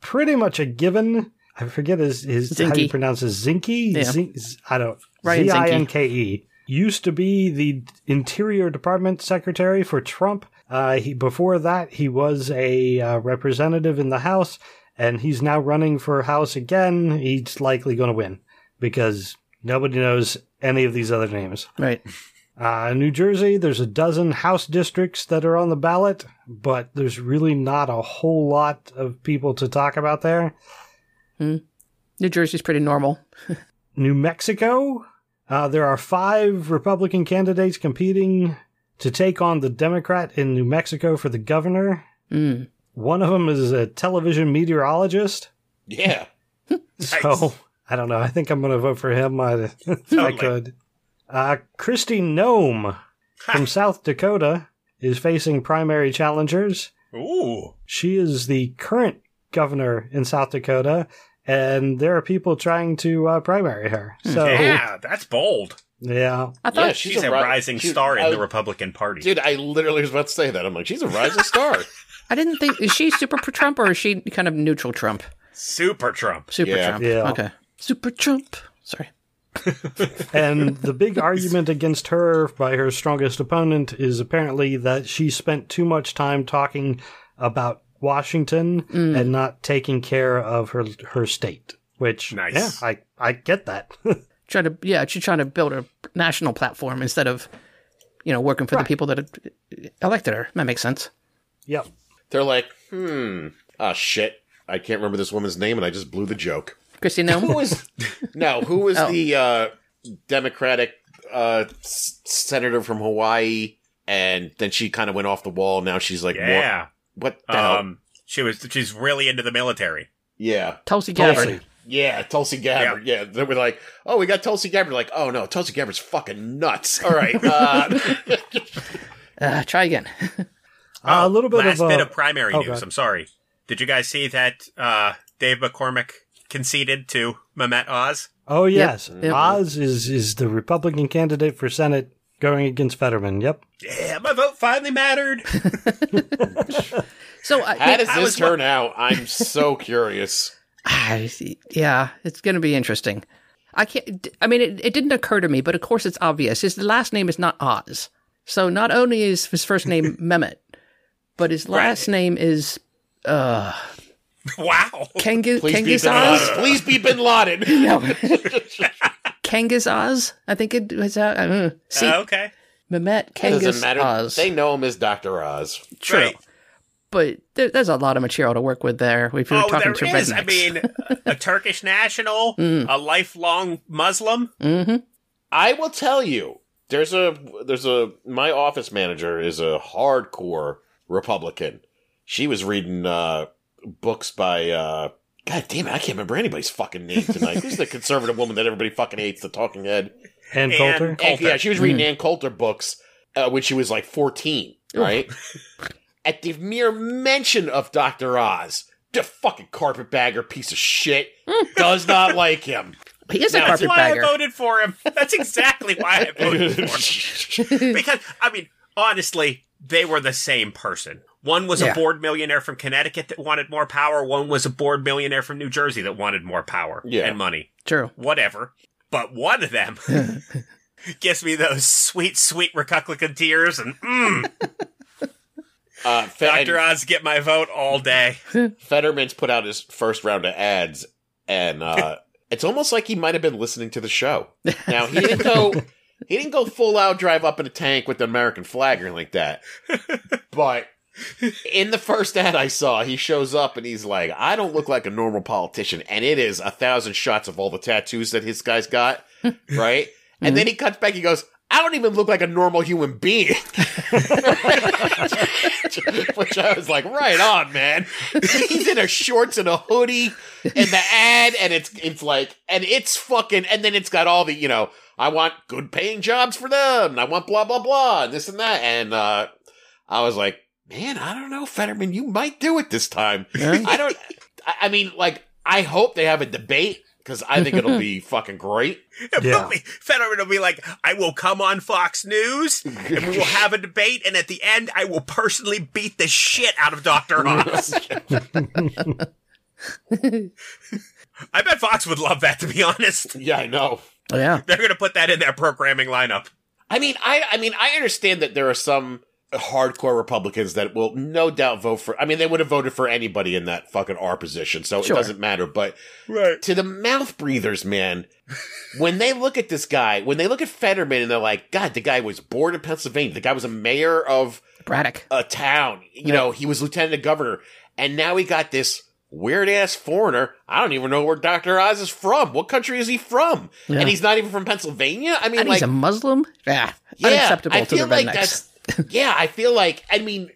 pretty much a given. I forget his, his how you pronounce it. Zinke? Yeah. I don't. Z. I N K E. Used to be the Interior Department Secretary for Trump. Uh, he, before that, he was a uh, representative in the House, and he's now running for House again. He's likely going to win because nobody knows any of these other names. Right. Uh, New Jersey, there's a dozen House districts that are on the ballot, but there's really not a whole lot of people to talk about there. New Jersey's pretty normal. [laughs] New Mexico, uh, there are five Republican candidates competing to take on the Democrat in New Mexico for the governor. Mm. One of them is a television meteorologist. Yeah. [laughs] So I don't know. I think I'm going to vote for him I, if [laughs] I could. Uh, Kristi Noem from South Dakota is facing primary challengers. Ooh. She is the current governor in South Dakota, and there are people trying to uh, primary her. So yeah, Yeah, that's bold. Yeah, I thought Yeah, She's, a, ri- rising she- star in I- the Republican Party. Dude, I literally was about to say that. I'm like, she's a rising [laughs] star. I didn't think is she super pro Trump or is she kind of neutral Trump? Super Trump. Super Yeah. Trump. Yeah. Okay. Super Trump. Sorry. And the big argument against her by her strongest opponent is apparently that she spent too much time talking about Washington and not taking care of her her state. Which, Nice. yeah, I I get that. [laughs] Try to yeah, she's trying to build a national platform instead of you know working for Right. the people that elected her. That makes sense. yep. They're like, hmm, ah, shit. I can't remember this woman's name, and I just blew the joke. Christy Who was no? Who was Oh. the uh, Democratic uh, s- senator from Hawaii? And then she kind of went off the wall. Now she's like, Yeah. what the hell? Um, she was. She's really into the military. Yeah, Tulsi Gabbard. Tulsi. yeah, Tulsi Gabbard. Yeah. they were like, oh, we got Tulsi Gabbard. Like, oh no, Tulsi Gabbard's fucking nuts. All right, uh, [laughs] Uh, try again. Uh, [laughs] a little bit Last of, uh, bit of primary oh, news. God. I'm sorry. Did you guys see that uh, Dave McCormick conceded to Mehmet Oz? Oh yes, Yep. Oz is is the Republican candidate for Senate going against Fetterman. Yep. Yeah, my vote finally mattered. So I, How does I this was turn out? I'm so [laughs] curious. I see. Yeah, it's going to be interesting. I can't. I mean, it, it didn't occur to me, but of course it's obvious. His last name is not Oz, so not only is his first name [laughs] Mehmet, but his last name is uh [laughs] wow. Kengiz Please be Kengiz Bin Oz. Please be Bin Laden. No, Kengiz Oz. I think it was. Uh, uh, see, okay. Mehmet It Kengiz. Oz. They know him as Doctor Oz. True, Right. but there, there's a lot of material to work with there. If you're Oh, talking there to is. rednecks. I mean, a [laughs] Turkish national, a lifelong Muslim. hmm I will tell you, there's a there's a my office manager is a hardcore Republican. She was reading uh, books by uh, God damn it, I can't remember anybody's fucking name tonight. Who's the conservative woman that everybody fucking hates? The talking head. And And- Coulter. And, Coulter. yeah, she was reading Ann Coulter books uh, when she was like 14, right? [laughs] At the mere mention of Dr. Oz, the fucking carpetbagger piece of shit does not like him. he is a Now, That's why I voted for him. That's exactly why I voted for him. [laughs] Because, I mean, honestly, they were the same person. One was Yeah. a bored millionaire from Connecticut that wanted more power. One was a bored millionaire from New Jersey that wanted more power Yeah. and money. True. Whatever. But one of them [laughs] gives me those sweet, sweet Republican tears, and mm, uh, Fe- Dr. Oz get my vote all day. [laughs] Fetterman's put out his first round of ads, and uh, [laughs] it's almost like he might have been listening to the show. Now he didn't go, he didn't go full out drive up in a tank with the American flag or anything like that. But in the first ad I saw, he shows up and he's like, "I don't look like a normal politician," and it is a thousand shots of all the tattoos that his guy's got, [laughs] right? And then he cuts back. He goes. I don't even look like a normal human being. [laughs] Which I was like, right on, man. He's in a shorts and a hoodie in the ad, and it's it's like, and it's fucking, and then it's got all the, you know, I want good paying jobs for them, and I want blah blah blah, and this and that, and uh, I was like, man, I don't know, Fetterman, you might do it this time. Yeah. I don't. I, I mean, like, I hope they have a debate because I think it'll be [laughs] fucking great. Yeah. Fetterman will be like, I will come on Fox News and we will have a debate, and at the end, I will personally beat the shit out of Dr. Oz. [laughs] I bet Fox would love that, to be honest. Yeah, I know. Oh, yeah. They're going to put that in their programming lineup. I mean, I I mean, I understand that there are some hardcore Republicans that will no doubt vote for. I mean, they would have voted for anybody in that fucking R position, so Sure. it doesn't matter. But Right. to the mouth breathers, man, when they look at this guy, when they look at Fetterman, and they're like, God, the guy was born in Pennsylvania. The guy was a mayor of Braddock. a town. You know, he was lieutenant governor, and now he got this weird ass foreigner. I don't even know where Doctor Oz is from. What country is he from? Yeah. And he's not even from Pennsylvania. I mean, And like he's a Muslim? Yeah. yeah, Unacceptable I to the feel like rednecks. that's [laughs] yeah. I feel like I mean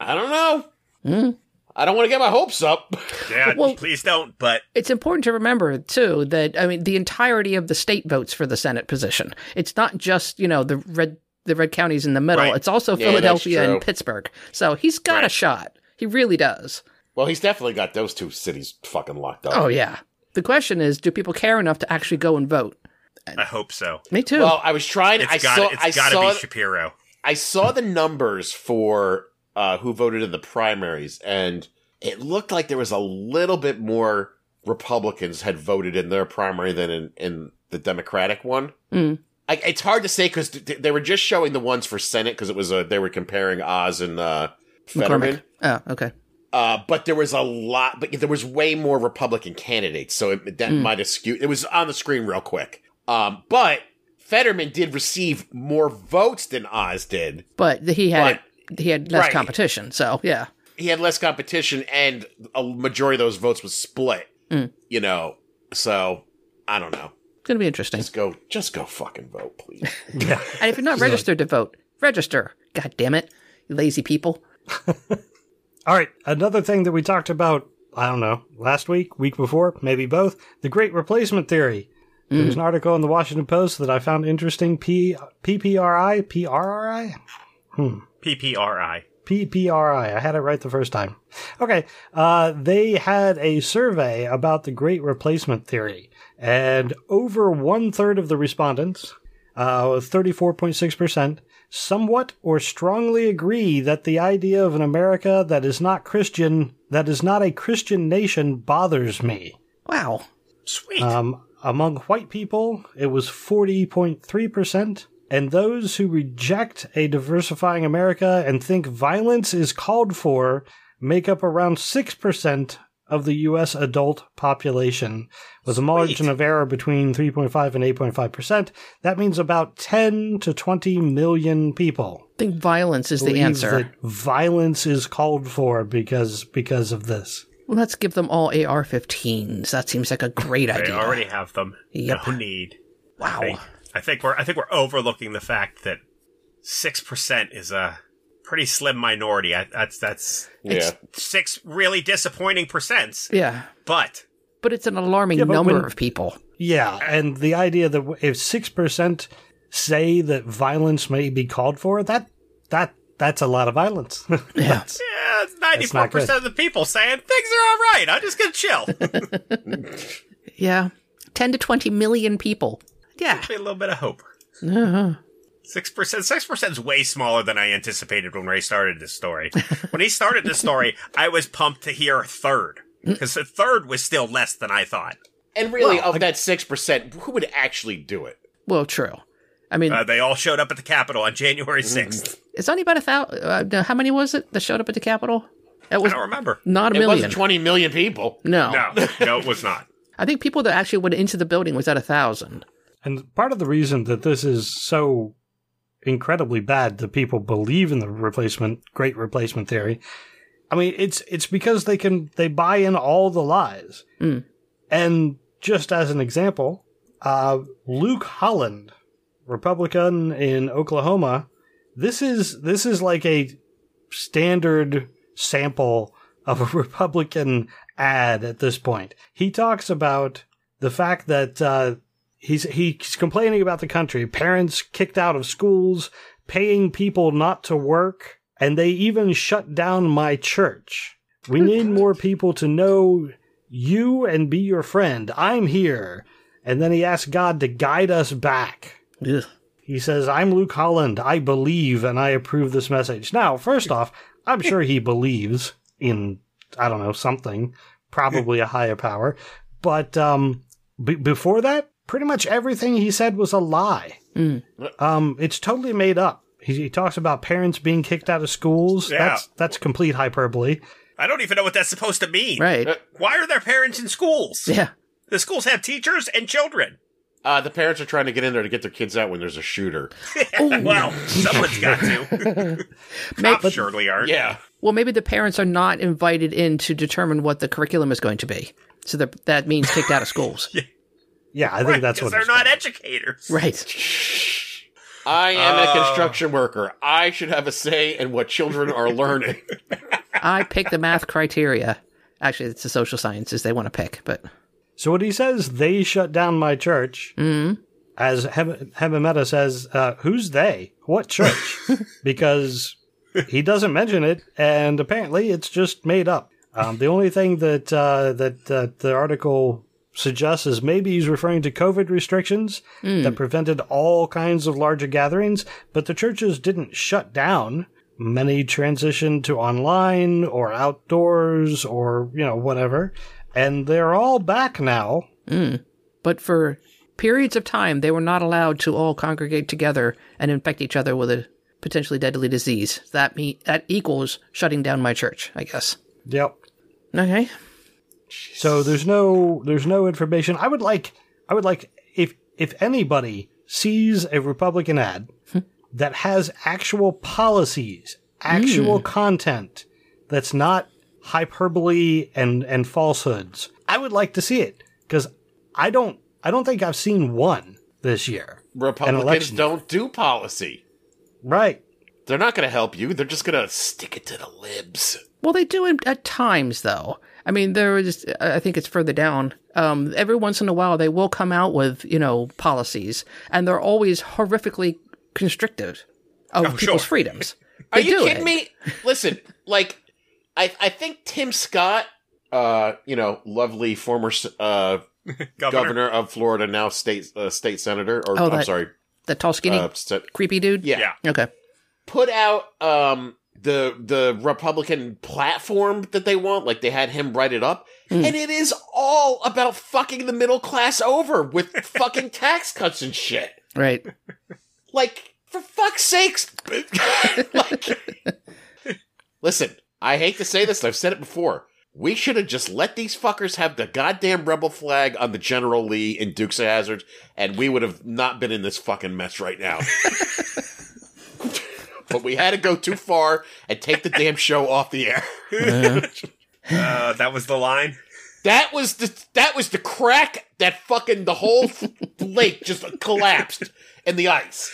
I don't know. Mm. I don't want to get my hopes up. Yeah, Well- please don't, but It's important to remember too that I mean the entirety of the state votes for the Senate position. It's not just you know the red the red counties in the middle. Right. It's also Yeah, Philadelphia and Pittsburgh. So he's got a shot. He really does. Well, he's definitely got those two cities fucking locked up. Oh yeah. The question is, do people care enough to actually go and vote? I hope so. Me too. Well, I was trying. It's I got saw. it's I got to saw. be Shapiro. I saw the numbers for uh, who voted in the primaries, and it looked like there was a little bit more Republicans had voted in their primary than in, in the Democratic one. Mm. I, it's hard to say because th- they were just showing the ones for Senate because it was a, they were comparing Oz and uh, Fetterman. McCormick. Oh, okay. Uh, but there was a lot, but there was way more Republican candidates, so it, that Mm. might have skewed. It was on the screen real quick. Um, but Fetterman did receive more votes than Oz did. But he had he had less Right. competition. So yeah. He had less competition, and a majority of those votes was split. Mm. You know, so I don't know. It's gonna be interesting. Just go, just go, fucking vote, please. [laughs] Yeah. And if you're not registered to vote, register. God damn it. You lazy people. [laughs] All right. Another thing that we talked about, I don't know, last week, week before, maybe both, the great replacement theory. There was an article in the Washington Post that I found interesting. P PPRI, PRRI? PPRI. PPRI. I had it right the first time. Okay. Uh, they had a survey about the Great Replacement Theory, and over one third of the respondents, uh, 34.6%, somewhat or strongly agree that the idea of an America that is not Christian, that is not a Christian nation, bothers me. Wow. Sweet. Um, among white people, it was 40.3%. And those who reject a diversifying America and think violence is called for make up around 6% of the U.S. adult population, with a margin of error between 3.5 and 8.5%. That means about 10 to 20 million people. I think violence is the answer. That violence is called for because because of this. Well, let's give them all AR 15s. That seems like a great they idea. already have them. Yep. No need. wow. I, I think we're I think we're overlooking the fact that six percent is a pretty slim minority. I, that's that's Yeah. six really disappointing percents. Yeah. But But it's an alarming Yeah, number when- of people. Yeah, and the idea that if six percent say that violence may be called for, that that that's a lot of violence. [laughs] Yeah. That's- yeah, ninety four percent of the people saying things are all right. I'm just gonna chill. [laughs] Yeah. 10 to 20 million people. Yeah. Be a little bit of hope. Uh-huh. Six percent. Six percent is way smaller than I anticipated when Ray started this story. [laughs] when he started this story, I was pumped to hear a third because the third was still less than I thought. And really, of that 6%, who would actually do it? Well, true. I mean, Uh, they all showed up at the Capitol on January 6th. it's only about a thousand. Uh, how many was it that showed up at the Capitol? It I don't remember. not a It million. wasn't 20 million people. no. No, no, it was not. [laughs] I think people that actually went into the building was at a thousand. and part of the reason that this is so incredibly bad that people believe in the replacement great replacement theory, I mean it's it's because they can they buy in all the lies. Mm. And just as an example, uh, Luke Holland, Republican in Oklahoma, this is this is like a standard sample of a [laughs] Republican ad at this point. He talks about the fact that uh, he's he's complaining about the country, parents kicked out of schools, paying people not to work, and they even shut down my church. We need more people to know you and be your friend. I'm here. And then he asks God to guide us back. Ugh. He says, I'm Luke Holland. I believe and I approve this message. Now, first off, I'm sure he believes in, I don't know, something, probably a higher power. But um, b- before that, pretty much everything he said was a lie. Mm. Um, it's totally made up. He, he talks about parents being kicked out of schools. Yeah. That's that's complete hyperbole. I don't even know what that's supposed to mean. Right. Why are there parents in schools? Yeah. The schools have teachers and children. Uh, the parents are trying to get in there to get their kids out when there's a shooter. [laughs] well, someone's got to. [laughs] Cops surely aren't. Yeah. Well, maybe the parents are not invited in to determine what the curriculum is going to be. So that that means kicked out of schools. [laughs] Yeah, yeah, I think Right, that's 'cause what they're not called. Right. educators. I am Oh. a construction worker. I should have a say in what children are learning. I pick the math criteria. Actually, it's the social sciences they want to pick, but So when he says they shut down my church, as Heb- Hemant Mehta says, uh, who's they? What church? [laughs] because he doesn't mention it, and apparently it's just made up. Um, the only thing that uh, that uh, the article suggests is maybe he's referring to COVID restrictions that prevented all kinds of larger gatherings, but the churches didn't shut down. Many transitioned to online or outdoors or you know whatever, and they're all back now. Mm. but for periods of time they were not allowed to all congregate together and infect each other with a potentially deadly disease. That me that equals shutting down my church, I guess. Yep. Okay. So there's no there's no information. I would like I would like if if anybody sees a Republican ad hmm. that has actual policies, actual mm. content that's not hyperbole and and falsehoods. I would like to see it cuz I don't I don't think I've seen one this year. Republicans election. don't do policy. Right. They're not going to help you. They're just going to stick it to the libs. Well, they do at times, though. I mean, there is. I think it's further down. Um, every once in a while, they will come out with you know policies, and they're always horrifically constrictive of Oh, people's sure. freedoms. Are you kidding it. me? Listen, like I I think Tim Scott, uh, you know, lovely former uh, [laughs] Governor. governor. of Florida, now state uh, state senator, or Oh, I'm that sorry, The tall, skinny, uh, st- creepy dude. yeah, Yeah. Okay. put out um the the Republican platform that they want. Like they had him write it up, Mm. and it is all about fucking the middle class over with [laughs] fucking tax cuts and shit. Right. Like for fuck's sakes, [laughs] like, listen. I hate to say this, I've said it before. We should have just let these fuckers have the goddamn rebel flag on the General Lee in Dukes of Hazzard, and we would have not been in this fucking mess right now. [laughs] but we had to go too far and take the damn show off the air. [laughs] Uh, that was the line. That was the that was the crack that fucking the whole lake just collapsed in the ice.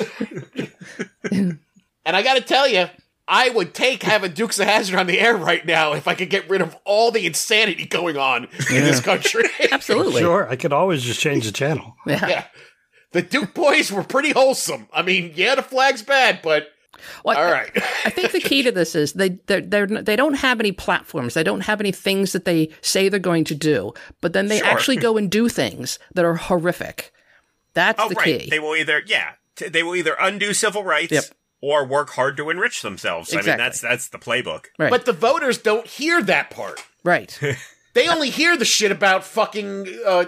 [laughs] and I got to tell you, I would take having Dukes of Hazzard on the air right now if I could get rid of all the insanity going on in this country. [laughs] Absolutely. Sure, I could always just change the channel. Yeah. yeah. The Duke boys were pretty wholesome. I mean, yeah, the flag's bad, but Well, all right. I think the key to this is they they're, they're they don't have any platforms. They don't have any things that they say they're going to do, but then they Sure. actually go and do things that are horrific. That's Oh, the right. key. They will either, yeah, t- they will either undo civil rights Yep. Or work hard to enrich themselves. I mean, that's that's the playbook. right. But the voters don't hear that part. right. [laughs] They only hear the shit about fucking uh,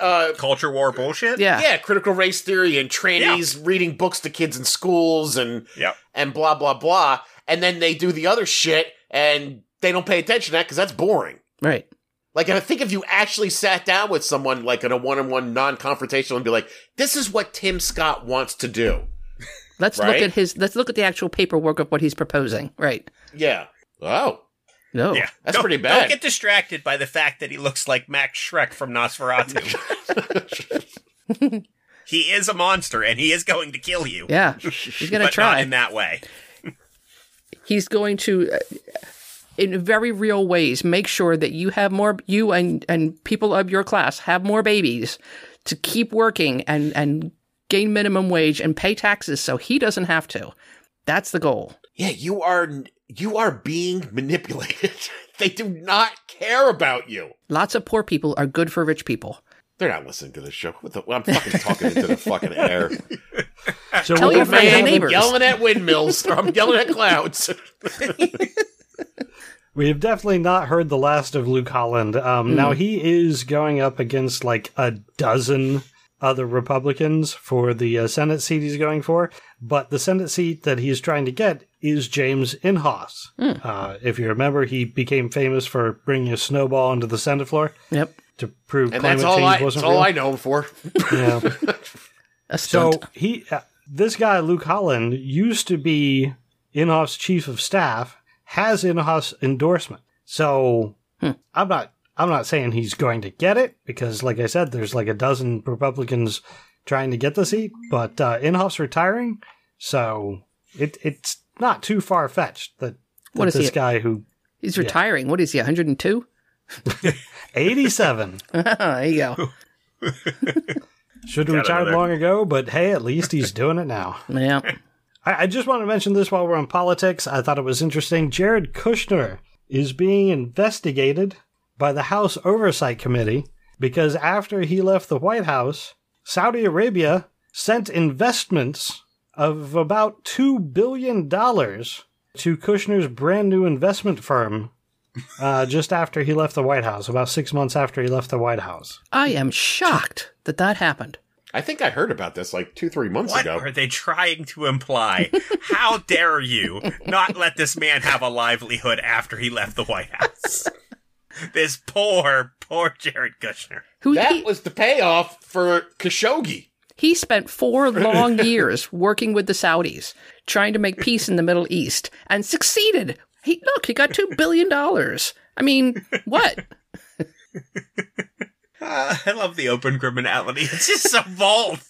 uh, Culture war bullshit. Yeah. yeah, critical race theory and trannies reading books to kids in schools and Yep. and blah blah blah, and then they do the other shit and they don't pay attention to that because that's boring. Right. Like I think if you actually sat down with someone like in a one-on-one non-confrontational and be like, "This is what Tim Scott wants to do," Let's look at his. Let's look at the actual paperwork of what he's proposing. Right. yeah, oh, No. Yeah. That's Don't- pretty bad. Don't get distracted by the fact that he looks like Max Schreck from Nosferatu. [laughs] [laughs] he is a monster and he is going to kill you. Yeah. He's gonna try. not in that way. he's going to uh, in very real ways make sure that you have more you and and people of your class have more babies to keep working and and gain minimum wage and pay taxes so he doesn't have to that's the goal yeah, you are you are being manipulated. [laughs] they do not care about you. lots of poor people are good for rich people They're not listening to this show. What the, I'm fucking talking into the fucking air. [laughs] So Tell your have- friends and I'm neighbors. yelling at windmills, or [laughs] I'm yelling at clouds. We have definitely not heard the last of Luke Holland. Um, Now he is going up against like a dozen other Republicans for the uh, Senate seat he's going for, but the Senate seat that he's trying to get is James Inhofe. Uh, if you remember, he became famous for bringing a snowball onto the Senate floor yep to prove And climate that's all change I, that's wasn't all real. I know him for. [laughs] Yeah. a So he, uh, this guy Luke Holland used to be Inhofe's chief of staff, has Inhofe's endorsement. So I'm not, I'm not saying he's going to get it because, like I said, there's like a dozen Republicans trying to get the seat, but uh, Inhofe's retiring, so it it's not too far fetched that, What that is he this at? guy who he's retiring what is he 102 [laughs] 87 [laughs] there you go should have retired long ago, but hey, at least he's doing it now. [laughs] yeah I, I just want to mention this while we're on politics. I thought it was interesting. Jared Kushner is being investigated by the House Oversight Committee because after he left the White House, Saudi Arabia sent investments of about $2 billion to Kushner's brand new investment firm uh, [laughs] just after he left the White House, about six months after he left the White House. i am shocked that that happened I think I heard about this like two, three months What ago. are they trying to imply? How dare you not let this man have a livelihood after he left the White House? [laughs] [laughs] this poor, poor Jared Kushner. who That he, was the payoff for Khashoggi. He spent four long [laughs] years working with the Saudis, trying to make peace in the Middle East, and succeeded. He look, he got two billion dollars. I mean, what? Uh, [laughs] I love the open criminality. It's just so bold.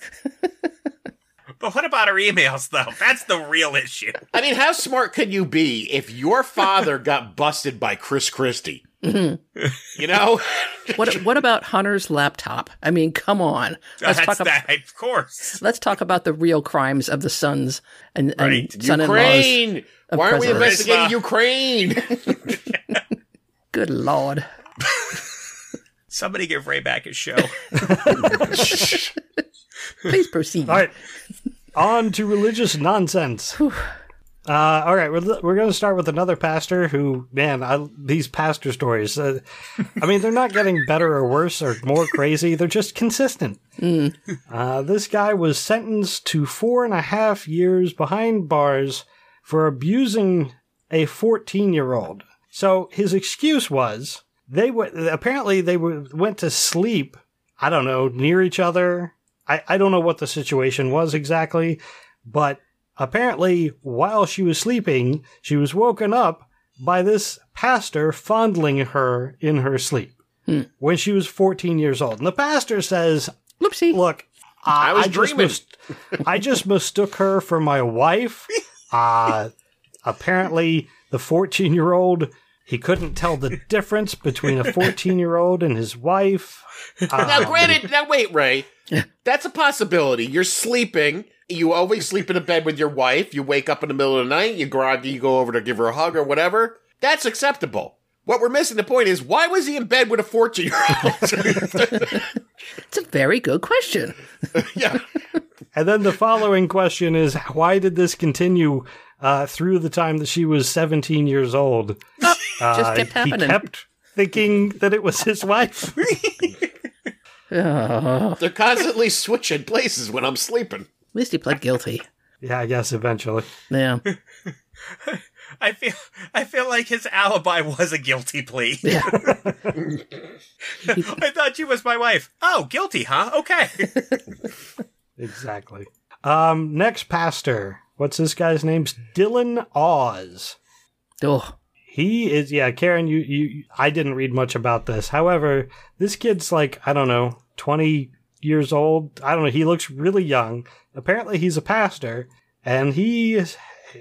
but what about our emails, though? That's the real issue. I mean, how smart could you be if your father got busted by Chris Christie? You know? [laughs] What what about Hunter's laptop? I mean, come on. Oh, let's That's talk about that, of course. let's talk about the real crimes of the sons and, Right. and son-in-laws. Ukraine! Why aren't we investigating Ukraine? [laughs] Good lord. [laughs] Somebody give Ray back his show. Please proceed. All right. On to religious nonsense. Uh, all right, we're, we're going to start with another pastor who, man, I, these pastor stories. Uh, I mean, they're not getting better or worse or more crazy. They're just consistent. Uh, this guy was sentenced to four and a half years behind bars for abusing a 14 year old. So his excuse was they w- apparently they w- went to sleep. I don't know near each other. I, I don't know what the situation was exactly, but apparently while she was sleeping, she was woken up by this pastor fondling her in her sleep when she was 14 years old. And the pastor says, Whoopsie. Look, I, I was just dreaming. mis- I just mistook her for my wife. Uh, apparently, the 14 year old, he couldn't tell the difference between a 14 year old and his wife. now, Uh, granted, now wait, Ray. [laughs] That's a possibility. You're sleeping. You always sleep in a bed with your wife. You wake up in the middle of the night. You groggy. You go over to give her a hug or whatever. That's acceptable. What we're missing the point is why was he in bed with a 14 year old? [laughs] It's a very good question. [laughs] yeah. And then the following question is why did this continue uh, through the time that she was 17 years old? Just Uh, kept happening. He kept thinking that it was his wife. [laughs] Oh, They're constantly switching places when I'm sleeping. At least he pled guilty. yeah, I guess eventually. Yeah. [laughs] I feel I feel like his alibi was a guilty plea. [laughs] Yeah. [laughs] I thought you was my wife. Oh, guilty, huh? Okay. Exactly. Um, next pastor. What's this guy's name? Dillon Awes. Oh, He is, yeah, Karen, you, you, I didn't read much about this. However, this kid's like, I don't know, 20 years old. I don't know. He looks really young. Apparently, he's a pastor, and he is,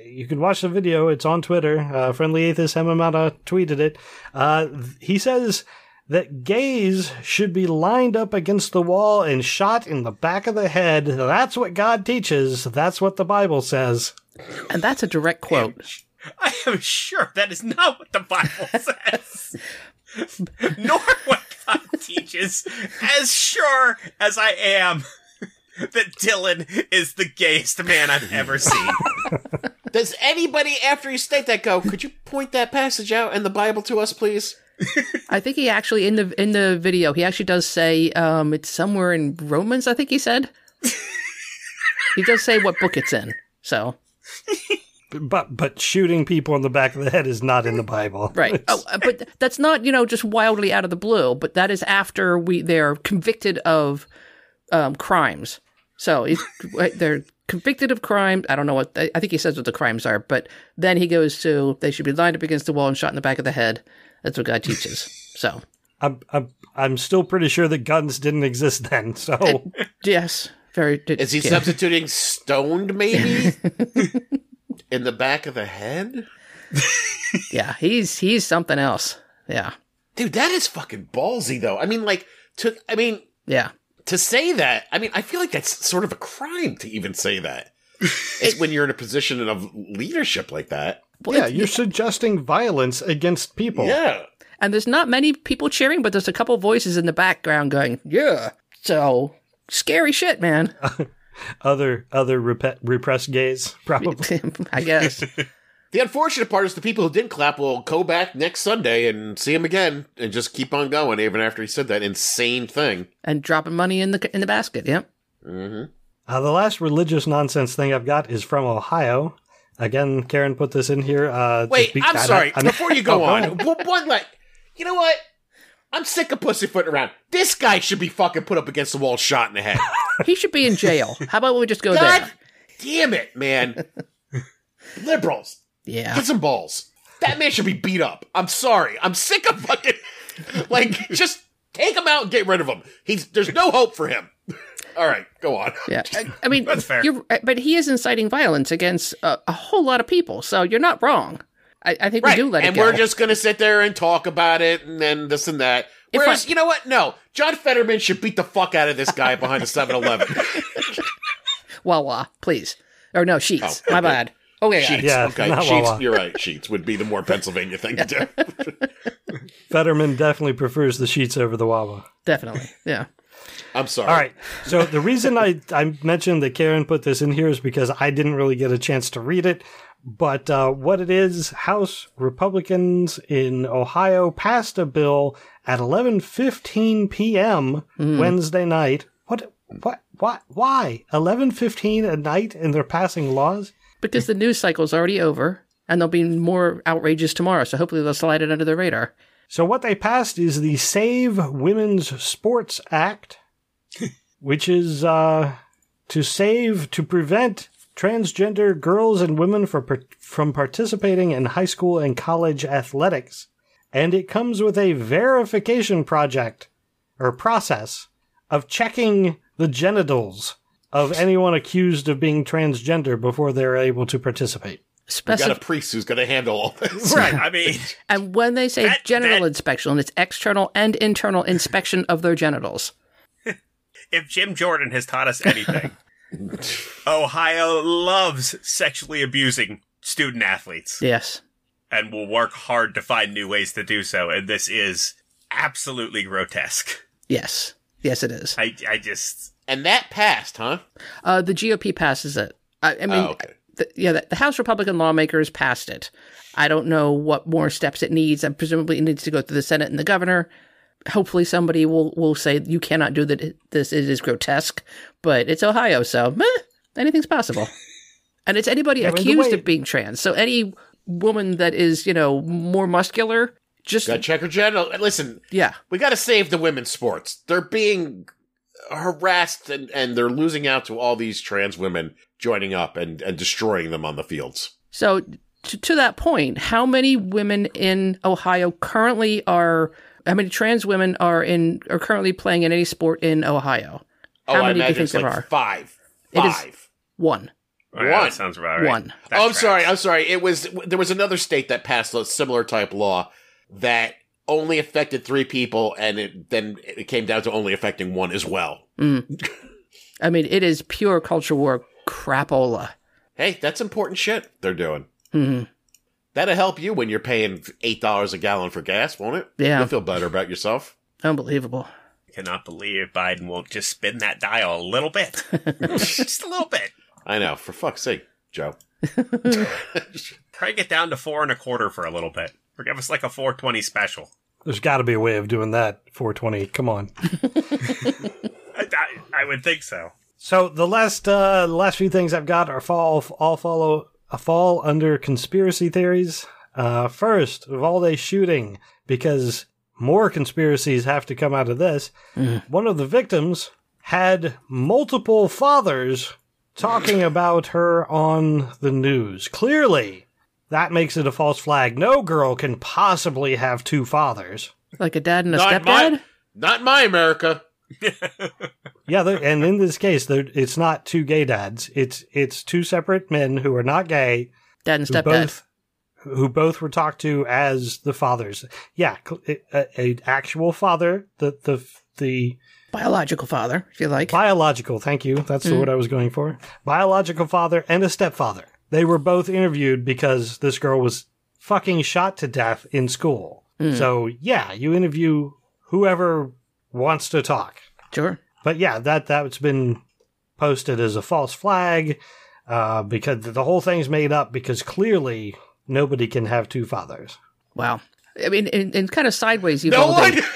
you can watch the video. It's on Twitter. Uh, Friendly Atheist Hemant Mehta tweeted it. Uh, he says that gays should be lined up against the wall and shot in the back of the head. That's what God teaches. That's what the Bible says. and that's a direct quote. I am sure that is not what the Bible [laughs] says. [laughs] Nor what God [laughs] teaches. As sure as I am [laughs] that Dylan is the gayest man I've ever seen. [laughs] Does anybody, after you state that, go, could you point that passage out in the Bible to us, please? I think he actually in the in the video he actually does say um it's somewhere in Romans. I think he said. he does say what book it's in. So But but shooting people in the back of the head is not in the Bible. [laughs] right. Oh, uh, but that's not you know just wildly out of the blue. But that is after we they're convicted of um, crimes. So [laughs] they're convicted of crime. I don't know what I think he says what the crimes are. But then he goes to they should be lined up against the wall and shot in the back of the head. That's what God teaches. So I'm, I'm I'm still pretty sure that guns didn't exist then. [laughs] So yes, very. Is he yeah. substituting stoned, maybe? In the back of the head? [laughs] Yeah, he's he's something else. Yeah, Dude, that is fucking ballsy, though. I mean, like, to, I mean, yeah. to say that, I mean, I feel like that's sort of a crime to even say that. [laughs] it's when you're in a position of leadership like that. Well, yeah, you're suggesting violence against people. Yeah. and there's not many people cheering, but there's a couple voices in the background going, "Yeah." So scary shit, man. [laughs] Other other rep- repressed gays [laughs] probably. I guess. The unfortunate part is the people who didn't clap will go back next Sunday and see him again and just keep on going even after he said that insane thing. and dropping money in the in the basket. Yep. Mm-hmm. Uh, the last religious nonsense thing I've got is from Ohio. Again, Karen put this in here. Uh, Wait, be- I'm sorry. I- Before you [laughs] go Oh, on, ahead. one, one like, you know what? I'm sick of pussyfooting around. This guy should be fucking put up against the wall, shot in the head. He should be in jail. How about we just go God there? damn it, man! Liberals, Yeah. get some balls. That man should be beat up. I'm sorry. I'm sick of fucking like [laughs] just take him out and get rid of him. He's there's no hope for him. [laughs] All right, go on. Yeah. I, I mean, [laughs] That's fair. But he is inciting violence against a, a whole lot of people. So you're not wrong. I, I think Right. we do let and it go. And we're just going to sit there and talk about it and then this and that. If Whereas, I- you know what? No. John Fetterman should beat the fuck out of this guy behind a 7 Eleven. [laughs] Wawa, please. Or no, Sheetz. Oh, My okay. bad. Okay, Sheetz. Yeah, okay. not Sheetz. Wawa. You're right. Sheetz would be the more Pennsylvania thing to do. [laughs] Fetterman definitely prefers the Sheetz over the Wawa. definitely. Yeah. [laughs] I'm sorry. All right. So the reason I, I mentioned that Karen put this in here is because I didn't really get a chance to read it. But uh, what it is, House Republicans in Ohio passed a bill at 11:15 p.m. Wednesday night. What? What? What? Why? 11:15 at night, and they're passing laws. Because the news cycle's already over and there'll be more outrages tomorrow, so hopefully they'll slide it under the radar. So what they passed is the Save Women's Sports Act, [laughs] which is uh, to save to prevent transgender girls and women for, from participating in high school and college athletics, and it comes with a verification project or process of checking the genitals of anyone accused of being transgender before they're able to participate. We got a priest who's going to handle all this. Right. [laughs] I mean, and when they say That- genital that- inspection, it's external and internal inspection of their genitals. [laughs] if Jim Jordan has taught us anything, Ohio loves sexually abusing student athletes Yes. and will work hard to find new ways to do so. And this is absolutely grotesque. Yes. Yes, it is. I, I just, And that passed, huh? Uh, the GOP passes it. I, I mean, Oh, okay. the, yeah, the, the House Republican lawmakers passed it. I don't know what more steps it needs. And presumably it needs to go through the Senate and the governor. Hopefully somebody will, will say you cannot do that. This it is grotesque, but it's Ohio, so meh, anything's possible. [laughs] and it's anybody the accused way- of being trans. So any woman that is, you know, more muscular, just Got to check her genital. Listen, yeah, we got to save the women's sports. They're being harassed and, and they're losing out to all these trans women joining up and, and destroying them on the fields. So to, to that point, how many women in Ohio currently are? How many trans women are in are currently playing in any sport in Ohio? Oh, How I many do you think it's there like are? five. It is- Five. One. oh, yeah, One. that sounds about right. One. That oh, I'm tracks. sorry. I'm sorry. It was there was another state that passed a similar type law that only affected three people, and it then it came down to only affecting one as well. [laughs] I mean, it is pure culture war crapola. Hey, that's important shit they're doing. Mhm. That'll help you when you're paying eight dollars a gallon for gas, won't it? Yeah. you'll feel better about yourself. Unbelievable. I Cannot believe Biden won't just spin that dial a little bit. [laughs] just a little bit. I know. For fuck's sake, Joe. [laughs] Try to get down to four and a quarter for a little bit. Or give us like a 420 special. There's got to be a way of doing that. 420. Come on. [laughs] I, I, I would think so. So the last uh, last few things I've got are fall all follow a fall under conspiracy theories. Uh, first, Uvalde shooting because more conspiracies have to come out of this. One of the victims had multiple fathers talking about her on the news. Clearly, that makes it a false flag. No girl can possibly have two fathers. Like a dad and a Not stepdad. my, not in my America. [laughs] Yeah, there- and in this case, it's not two gay dads. It's it's two separate men who are not gay Dad and who stepdad. both who both were talked to as the fathers. Yeah, cl- a, a actual father, the the the Biological father, if you like. biological. Thank you. That's mm. the word I was going for. Biological father and a stepfather. They were both interviewed because this girl was fucking shot to death in school. Mm. So yeah, you interview whoever wants to talk. Sure. But yeah, that that's been posted as a false flag uh, because the whole thing's made up because clearly nobody can have two fathers. Wow. I mean, in kind of sideways, you've No all one. [laughs]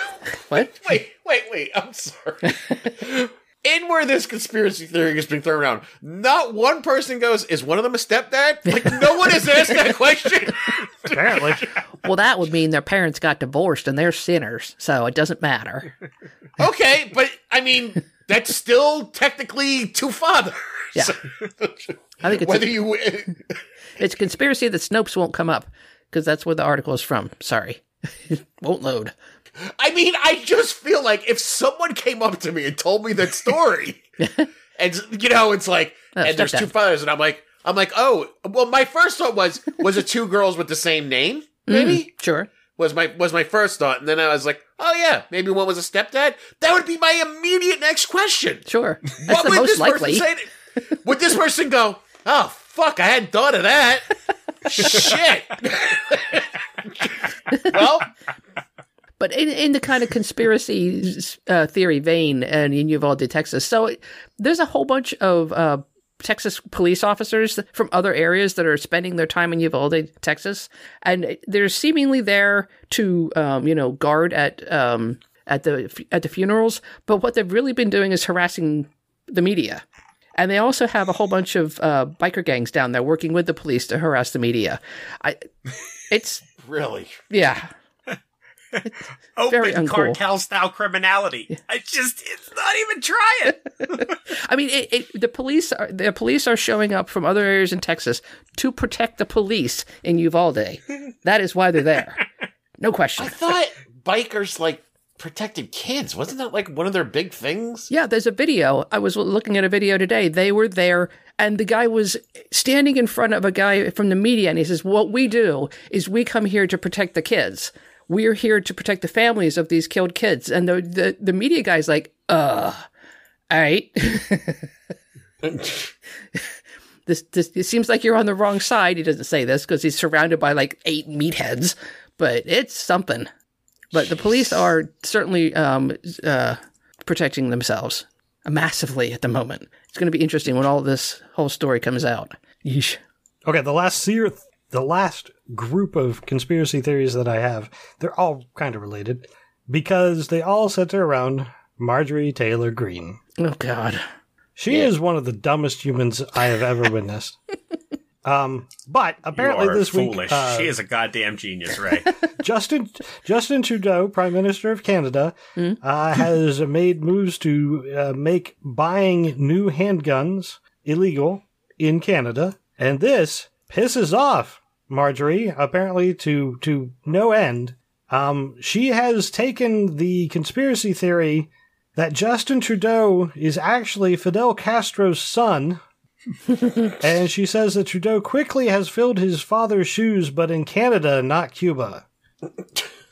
What? [laughs] wait, wait, wait. I'm sorry. [laughs] In where this conspiracy theory is being thrown around, not one person goes, "Is one of them a stepdad?" Like no one has asked that [laughs] question. Apparently, Well, that would mean their parents got divorced and they're sinners, so it doesn't matter. okay, but I mean, that's still technically two fathers. Yeah. [laughs] I think it's Whether a, you, it's a conspiracy that Snopes won't come up because that's where the article is from. Sorry, [laughs] won't load. I mean, I just feel like if someone came up to me and told me that story, [laughs] and you know, it's like, Oh, and there's stepdad. two fathers, and I'm like, I'm like, oh, well, my first thought was, was it two girls with the same name? Mm, maybe Sure. was my was my first thought, and then I was like, oh yeah, maybe one was a stepdad. That would be my immediate next question. Sure. That's what would most this likely. person say? would this person go, oh fuck, I hadn't thought of that. [laughs] Shit. [laughs] well, But in, in the kind of conspiracy uh, theory vein and in Uvalde, Texas. So there's a whole bunch of uh, Texas police officers from other areas that are spending their time in Uvalde, Texas. And they're seemingly there to, um, you know, guard at, um, at the, at the funerals. But what they've really been doing is harassing the media. And they also have a whole bunch of uh, biker gangs down there working with the police to harass the media. I, it's, [laughs] really. yeah. [laughs] Very Open uncool. cartel style criminality. I just, it's not even trying. [laughs] I mean, it, it, the police are the police are showing up from other areas in Texas to protect the police in Uvalde. That is why they're there. No [laughs] question. I thought bikers like protected kids. Wasn't that like one of their big things? Yeah, there's a video. I was looking at a video today. They were there, and the guy was standing in front of a guy from the media, and he says, "What we do is we come here to protect the kids. We're here to protect the families of these killed kids." And the the, the media guy's like, "Uh, all right." [laughs] this, this it seems like you're on the wrong side. He doesn't say this because he's surrounded by like eight meatheads, but it's something. But the police are certainly um, uh, protecting themselves massively at the moment. It's going to be interesting when all this whole story comes out. Yeesh. Okay, the last seer, the last group of conspiracy theories that I have, they're all kind of related because they all center around Marjorie Taylor Greene. Oh God. She is one of the dumbest humans I have ever witnessed. [laughs] Um, but apparently you are this foolish. week, uh, she is a goddamn genius, Ray. [laughs] Justin Justin Trudeau, Prime Minister of Canada, uh, has made moves to uh, make buying new handguns illegal in Canada, and this pisses off Marjorie apparently to to no end. Um, she has taken the conspiracy theory that Justin Trudeau is actually Fidel Castro's son. [laughs] and she says that Trudeau quickly has filled his father's shoes, but in Canada, not Cuba.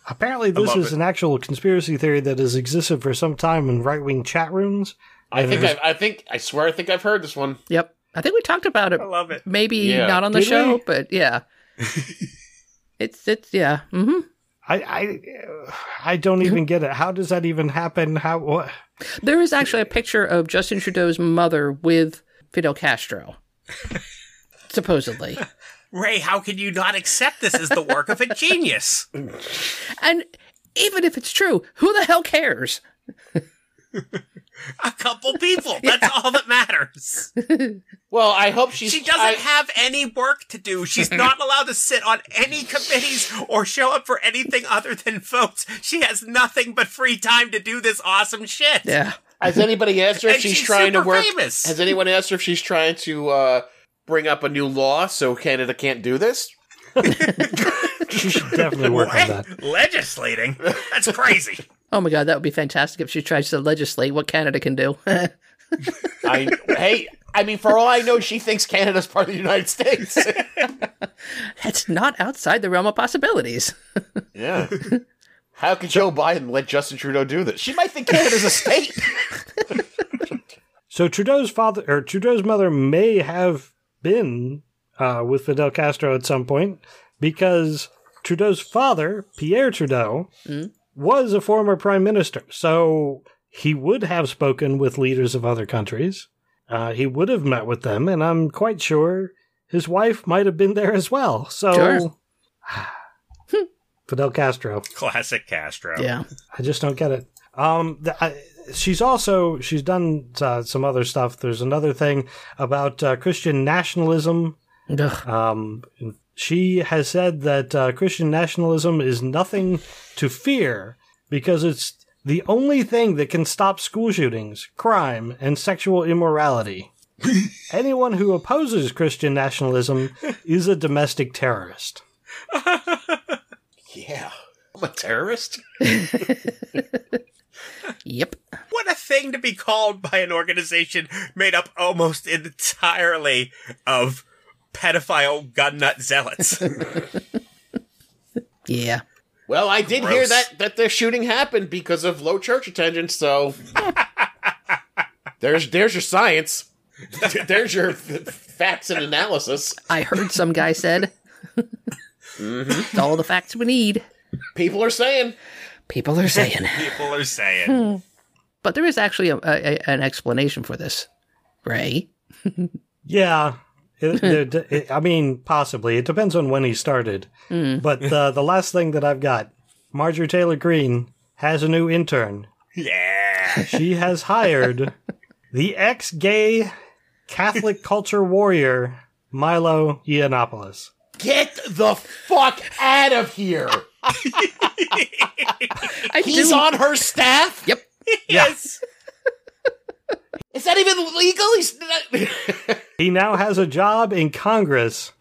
Apparently, this is it. an actual conspiracy theory that has existed for some time in right wing chat rooms. I think I, I think I swear I think I've heard this one. Yep. I think we talked about it. I love it. Maybe Yeah. not on the Did show, we? but yeah. It's it's yeah. hmm I I, I don't even get it. How does that even happen? How what? There is actually a picture of Justin Trudeau's mother with Fidel Castro. [laughs] Supposedly. Ray, how can you not accept this as the work of a genius? And even if it's true, who the hell cares? A couple people. That's all that matters. Well, I hope she's. She doesn't I- have any work to do. She's [laughs] not allowed to sit on any committees or show up for anything other than votes. She has nothing but free time to do this awesome shit. Yeah. Has anybody asked her if she's, she's trying to work? famous. Has anyone asked her if she's trying to uh, bring up a new law so Canada can't do this? [laughs] She should definitely work on that. Legislating? That's crazy. Oh my god, that would be fantastic if she tries to legislate what Canada can do. [laughs] I hey, I mean, for all I know, she thinks Canada's part of the United States. [laughs] That's not outside the realm of possibilities. [laughs] yeah. How could Joe Biden let Justin Trudeau do this? She might think Canada's a state. So Trudeau's father or Trudeau's mother may have been uh, with Fidel Castro at some point because Trudeau's father, Pierre Trudeau, was a former prime minister. So he would have spoken with leaders of other countries. Uh, he would have met with them, and I'm quite sure his wife might have been there as well. So Sure. [sighs] Fidel Castro. Classic Castro. yeah. I just don't get it. Um, th- I, she's also she's done uh, some other stuff. There's another thing about uh, Christian nationalism. Ugh. Um, she has said that uh, Christian nationalism is nothing to fear because it's the only thing that can stop school shootings, crime, and sexual immorality. [laughs] Anyone who opposes Christian nationalism is a domestic terrorist. [laughs] yeah. I'm a terrorist. [laughs] Yep. What a thing to be called by an organization made up almost entirely of pedophile gun nut zealots. [laughs] Yeah. Well, I did hear that that the shooting happened because of low church attendance. So [laughs] there's there's your science. [laughs] there's your f- facts and analysis. I heard some guy said. Mm-hmm. It's all the facts we need. People are saying People are saying. People are saying. Hmm. But there is actually a, a, an explanation for this, Ray. Yeah. It, [laughs] it- it- I mean, possibly. It depends on when he started. But uh, the last thing that I've got Marjorie Taylor Greene has a new intern. Yeah. [laughs] She has hired the ex gay Catholic [laughs] culture warrior, Milo Yiannopoulos. get the fuck out of here. I He's do- on her staff. Yep. Yes. Is that even legal? He's not- He now has a job in Congress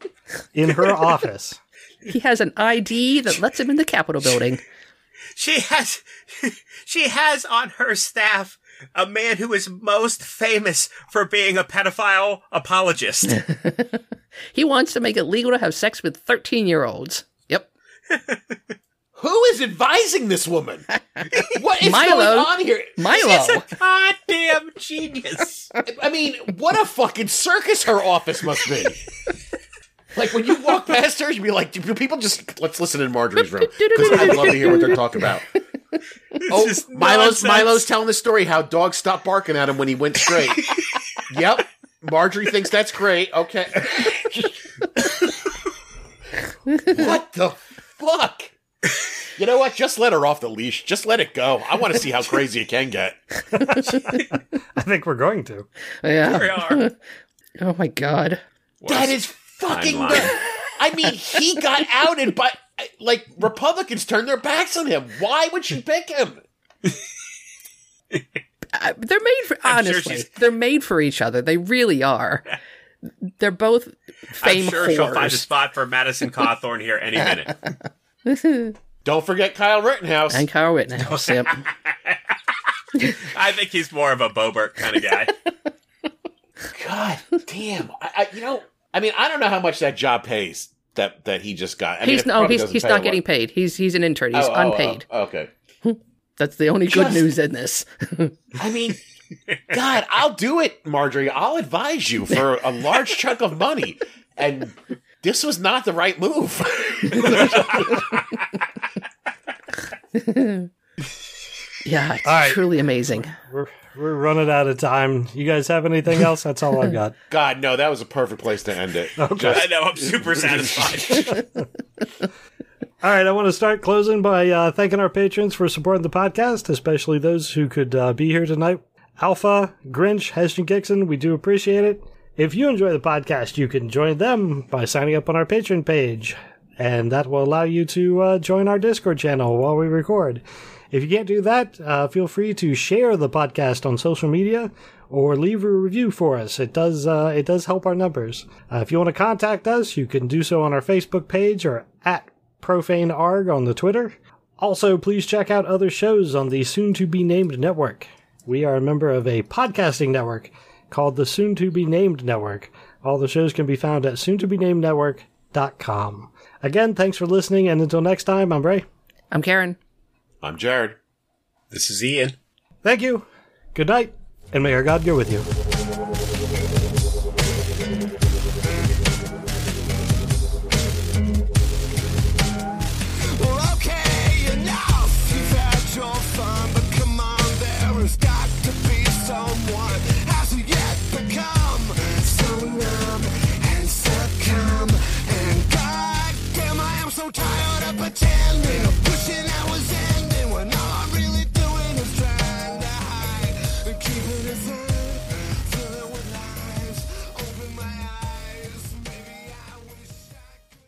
in her [laughs] office. He has an ID that lets him in the Capitol building. [laughs] She has she has on her staff a man who is most famous for being a pedophile apologist. [laughs] He wants to make it legal to have sex with 13 year olds. Yep. Who is advising this woman? [laughs] What is Milo. going on here? Milo. She's a goddamn [laughs] genius. I mean, what a fucking circus her office must be. Like when you walk past her, you'd be like, do people just let's listen in Marjorie's room because I'd love to hear what they're talking about. Oh, Milo's nonsense. Milo's telling the story how dogs stopped barking at him when he went straight. [laughs] yep, Marjorie thinks that's great. Okay, what the fuck? You know what? Just let her off the leash. Just let it go. I want to see how crazy it can get. [laughs] I think we're going to. Yeah. We are. [laughs] Oh my God. That is fucking. The, I mean, he got outed, but like Republicans turned their backs on him. Why would she pick him? Uh, they're made for, I'm honestly, she's- they're made for each other. They really are. They're both fame I'm sure she'll find a spot for Madison Cawthorn here any minute. [laughs] Don't forget Kyle Rittenhouse. And Kyle Rittenhouse. Yep. [laughs] I think he's more of a Boebert kind of guy. [laughs] God damn. I, I, you know, I mean, I don't know how much that job pays that that he just got. I he's it no, he's doesn't he's not getting lot. paid. He's he's an intern. He's Oh, oh, oh unpaid. oh, okay. [laughs] That's the only good news in this. I mean, God, I'll do it, Marjorie. I'll advise you for a large chunk of money. And this was not the right move. [laughs] Yeah, it's All right. truly amazing. We're, we're running out of time. You guys have anything [laughs] else? That's all I've got. God, no, that was a perfect place to end it. [laughs] Okay. I know, I'm super satisfied. All right, I want to start closing by uh, thanking our patrons for supporting the podcast, especially those who could uh, be here tonight. Alpha, Grinch, Heston Gixon, we do appreciate it. If you enjoy the podcast, you can join them by signing up on our Patreon page, and that will allow you to uh, join our Discord channel while we record. If you can't do that, uh, feel free to share the podcast on social media or leave a review for us. It does uh, it does help our numbers. Uh, if you want to contact us, you can do so on our Facebook page or at profanearg on the Twitter. Also, please check out other shows on the soon to be named network. We are a member of a podcasting network called the Soon to Be Named Network. All the shows can be found at soon to be named Again, thanks for listening, and until next time, I'm Ray. I'm Karen. I'm Jared. this is Ian. Thank you, good night, and may our God go with you.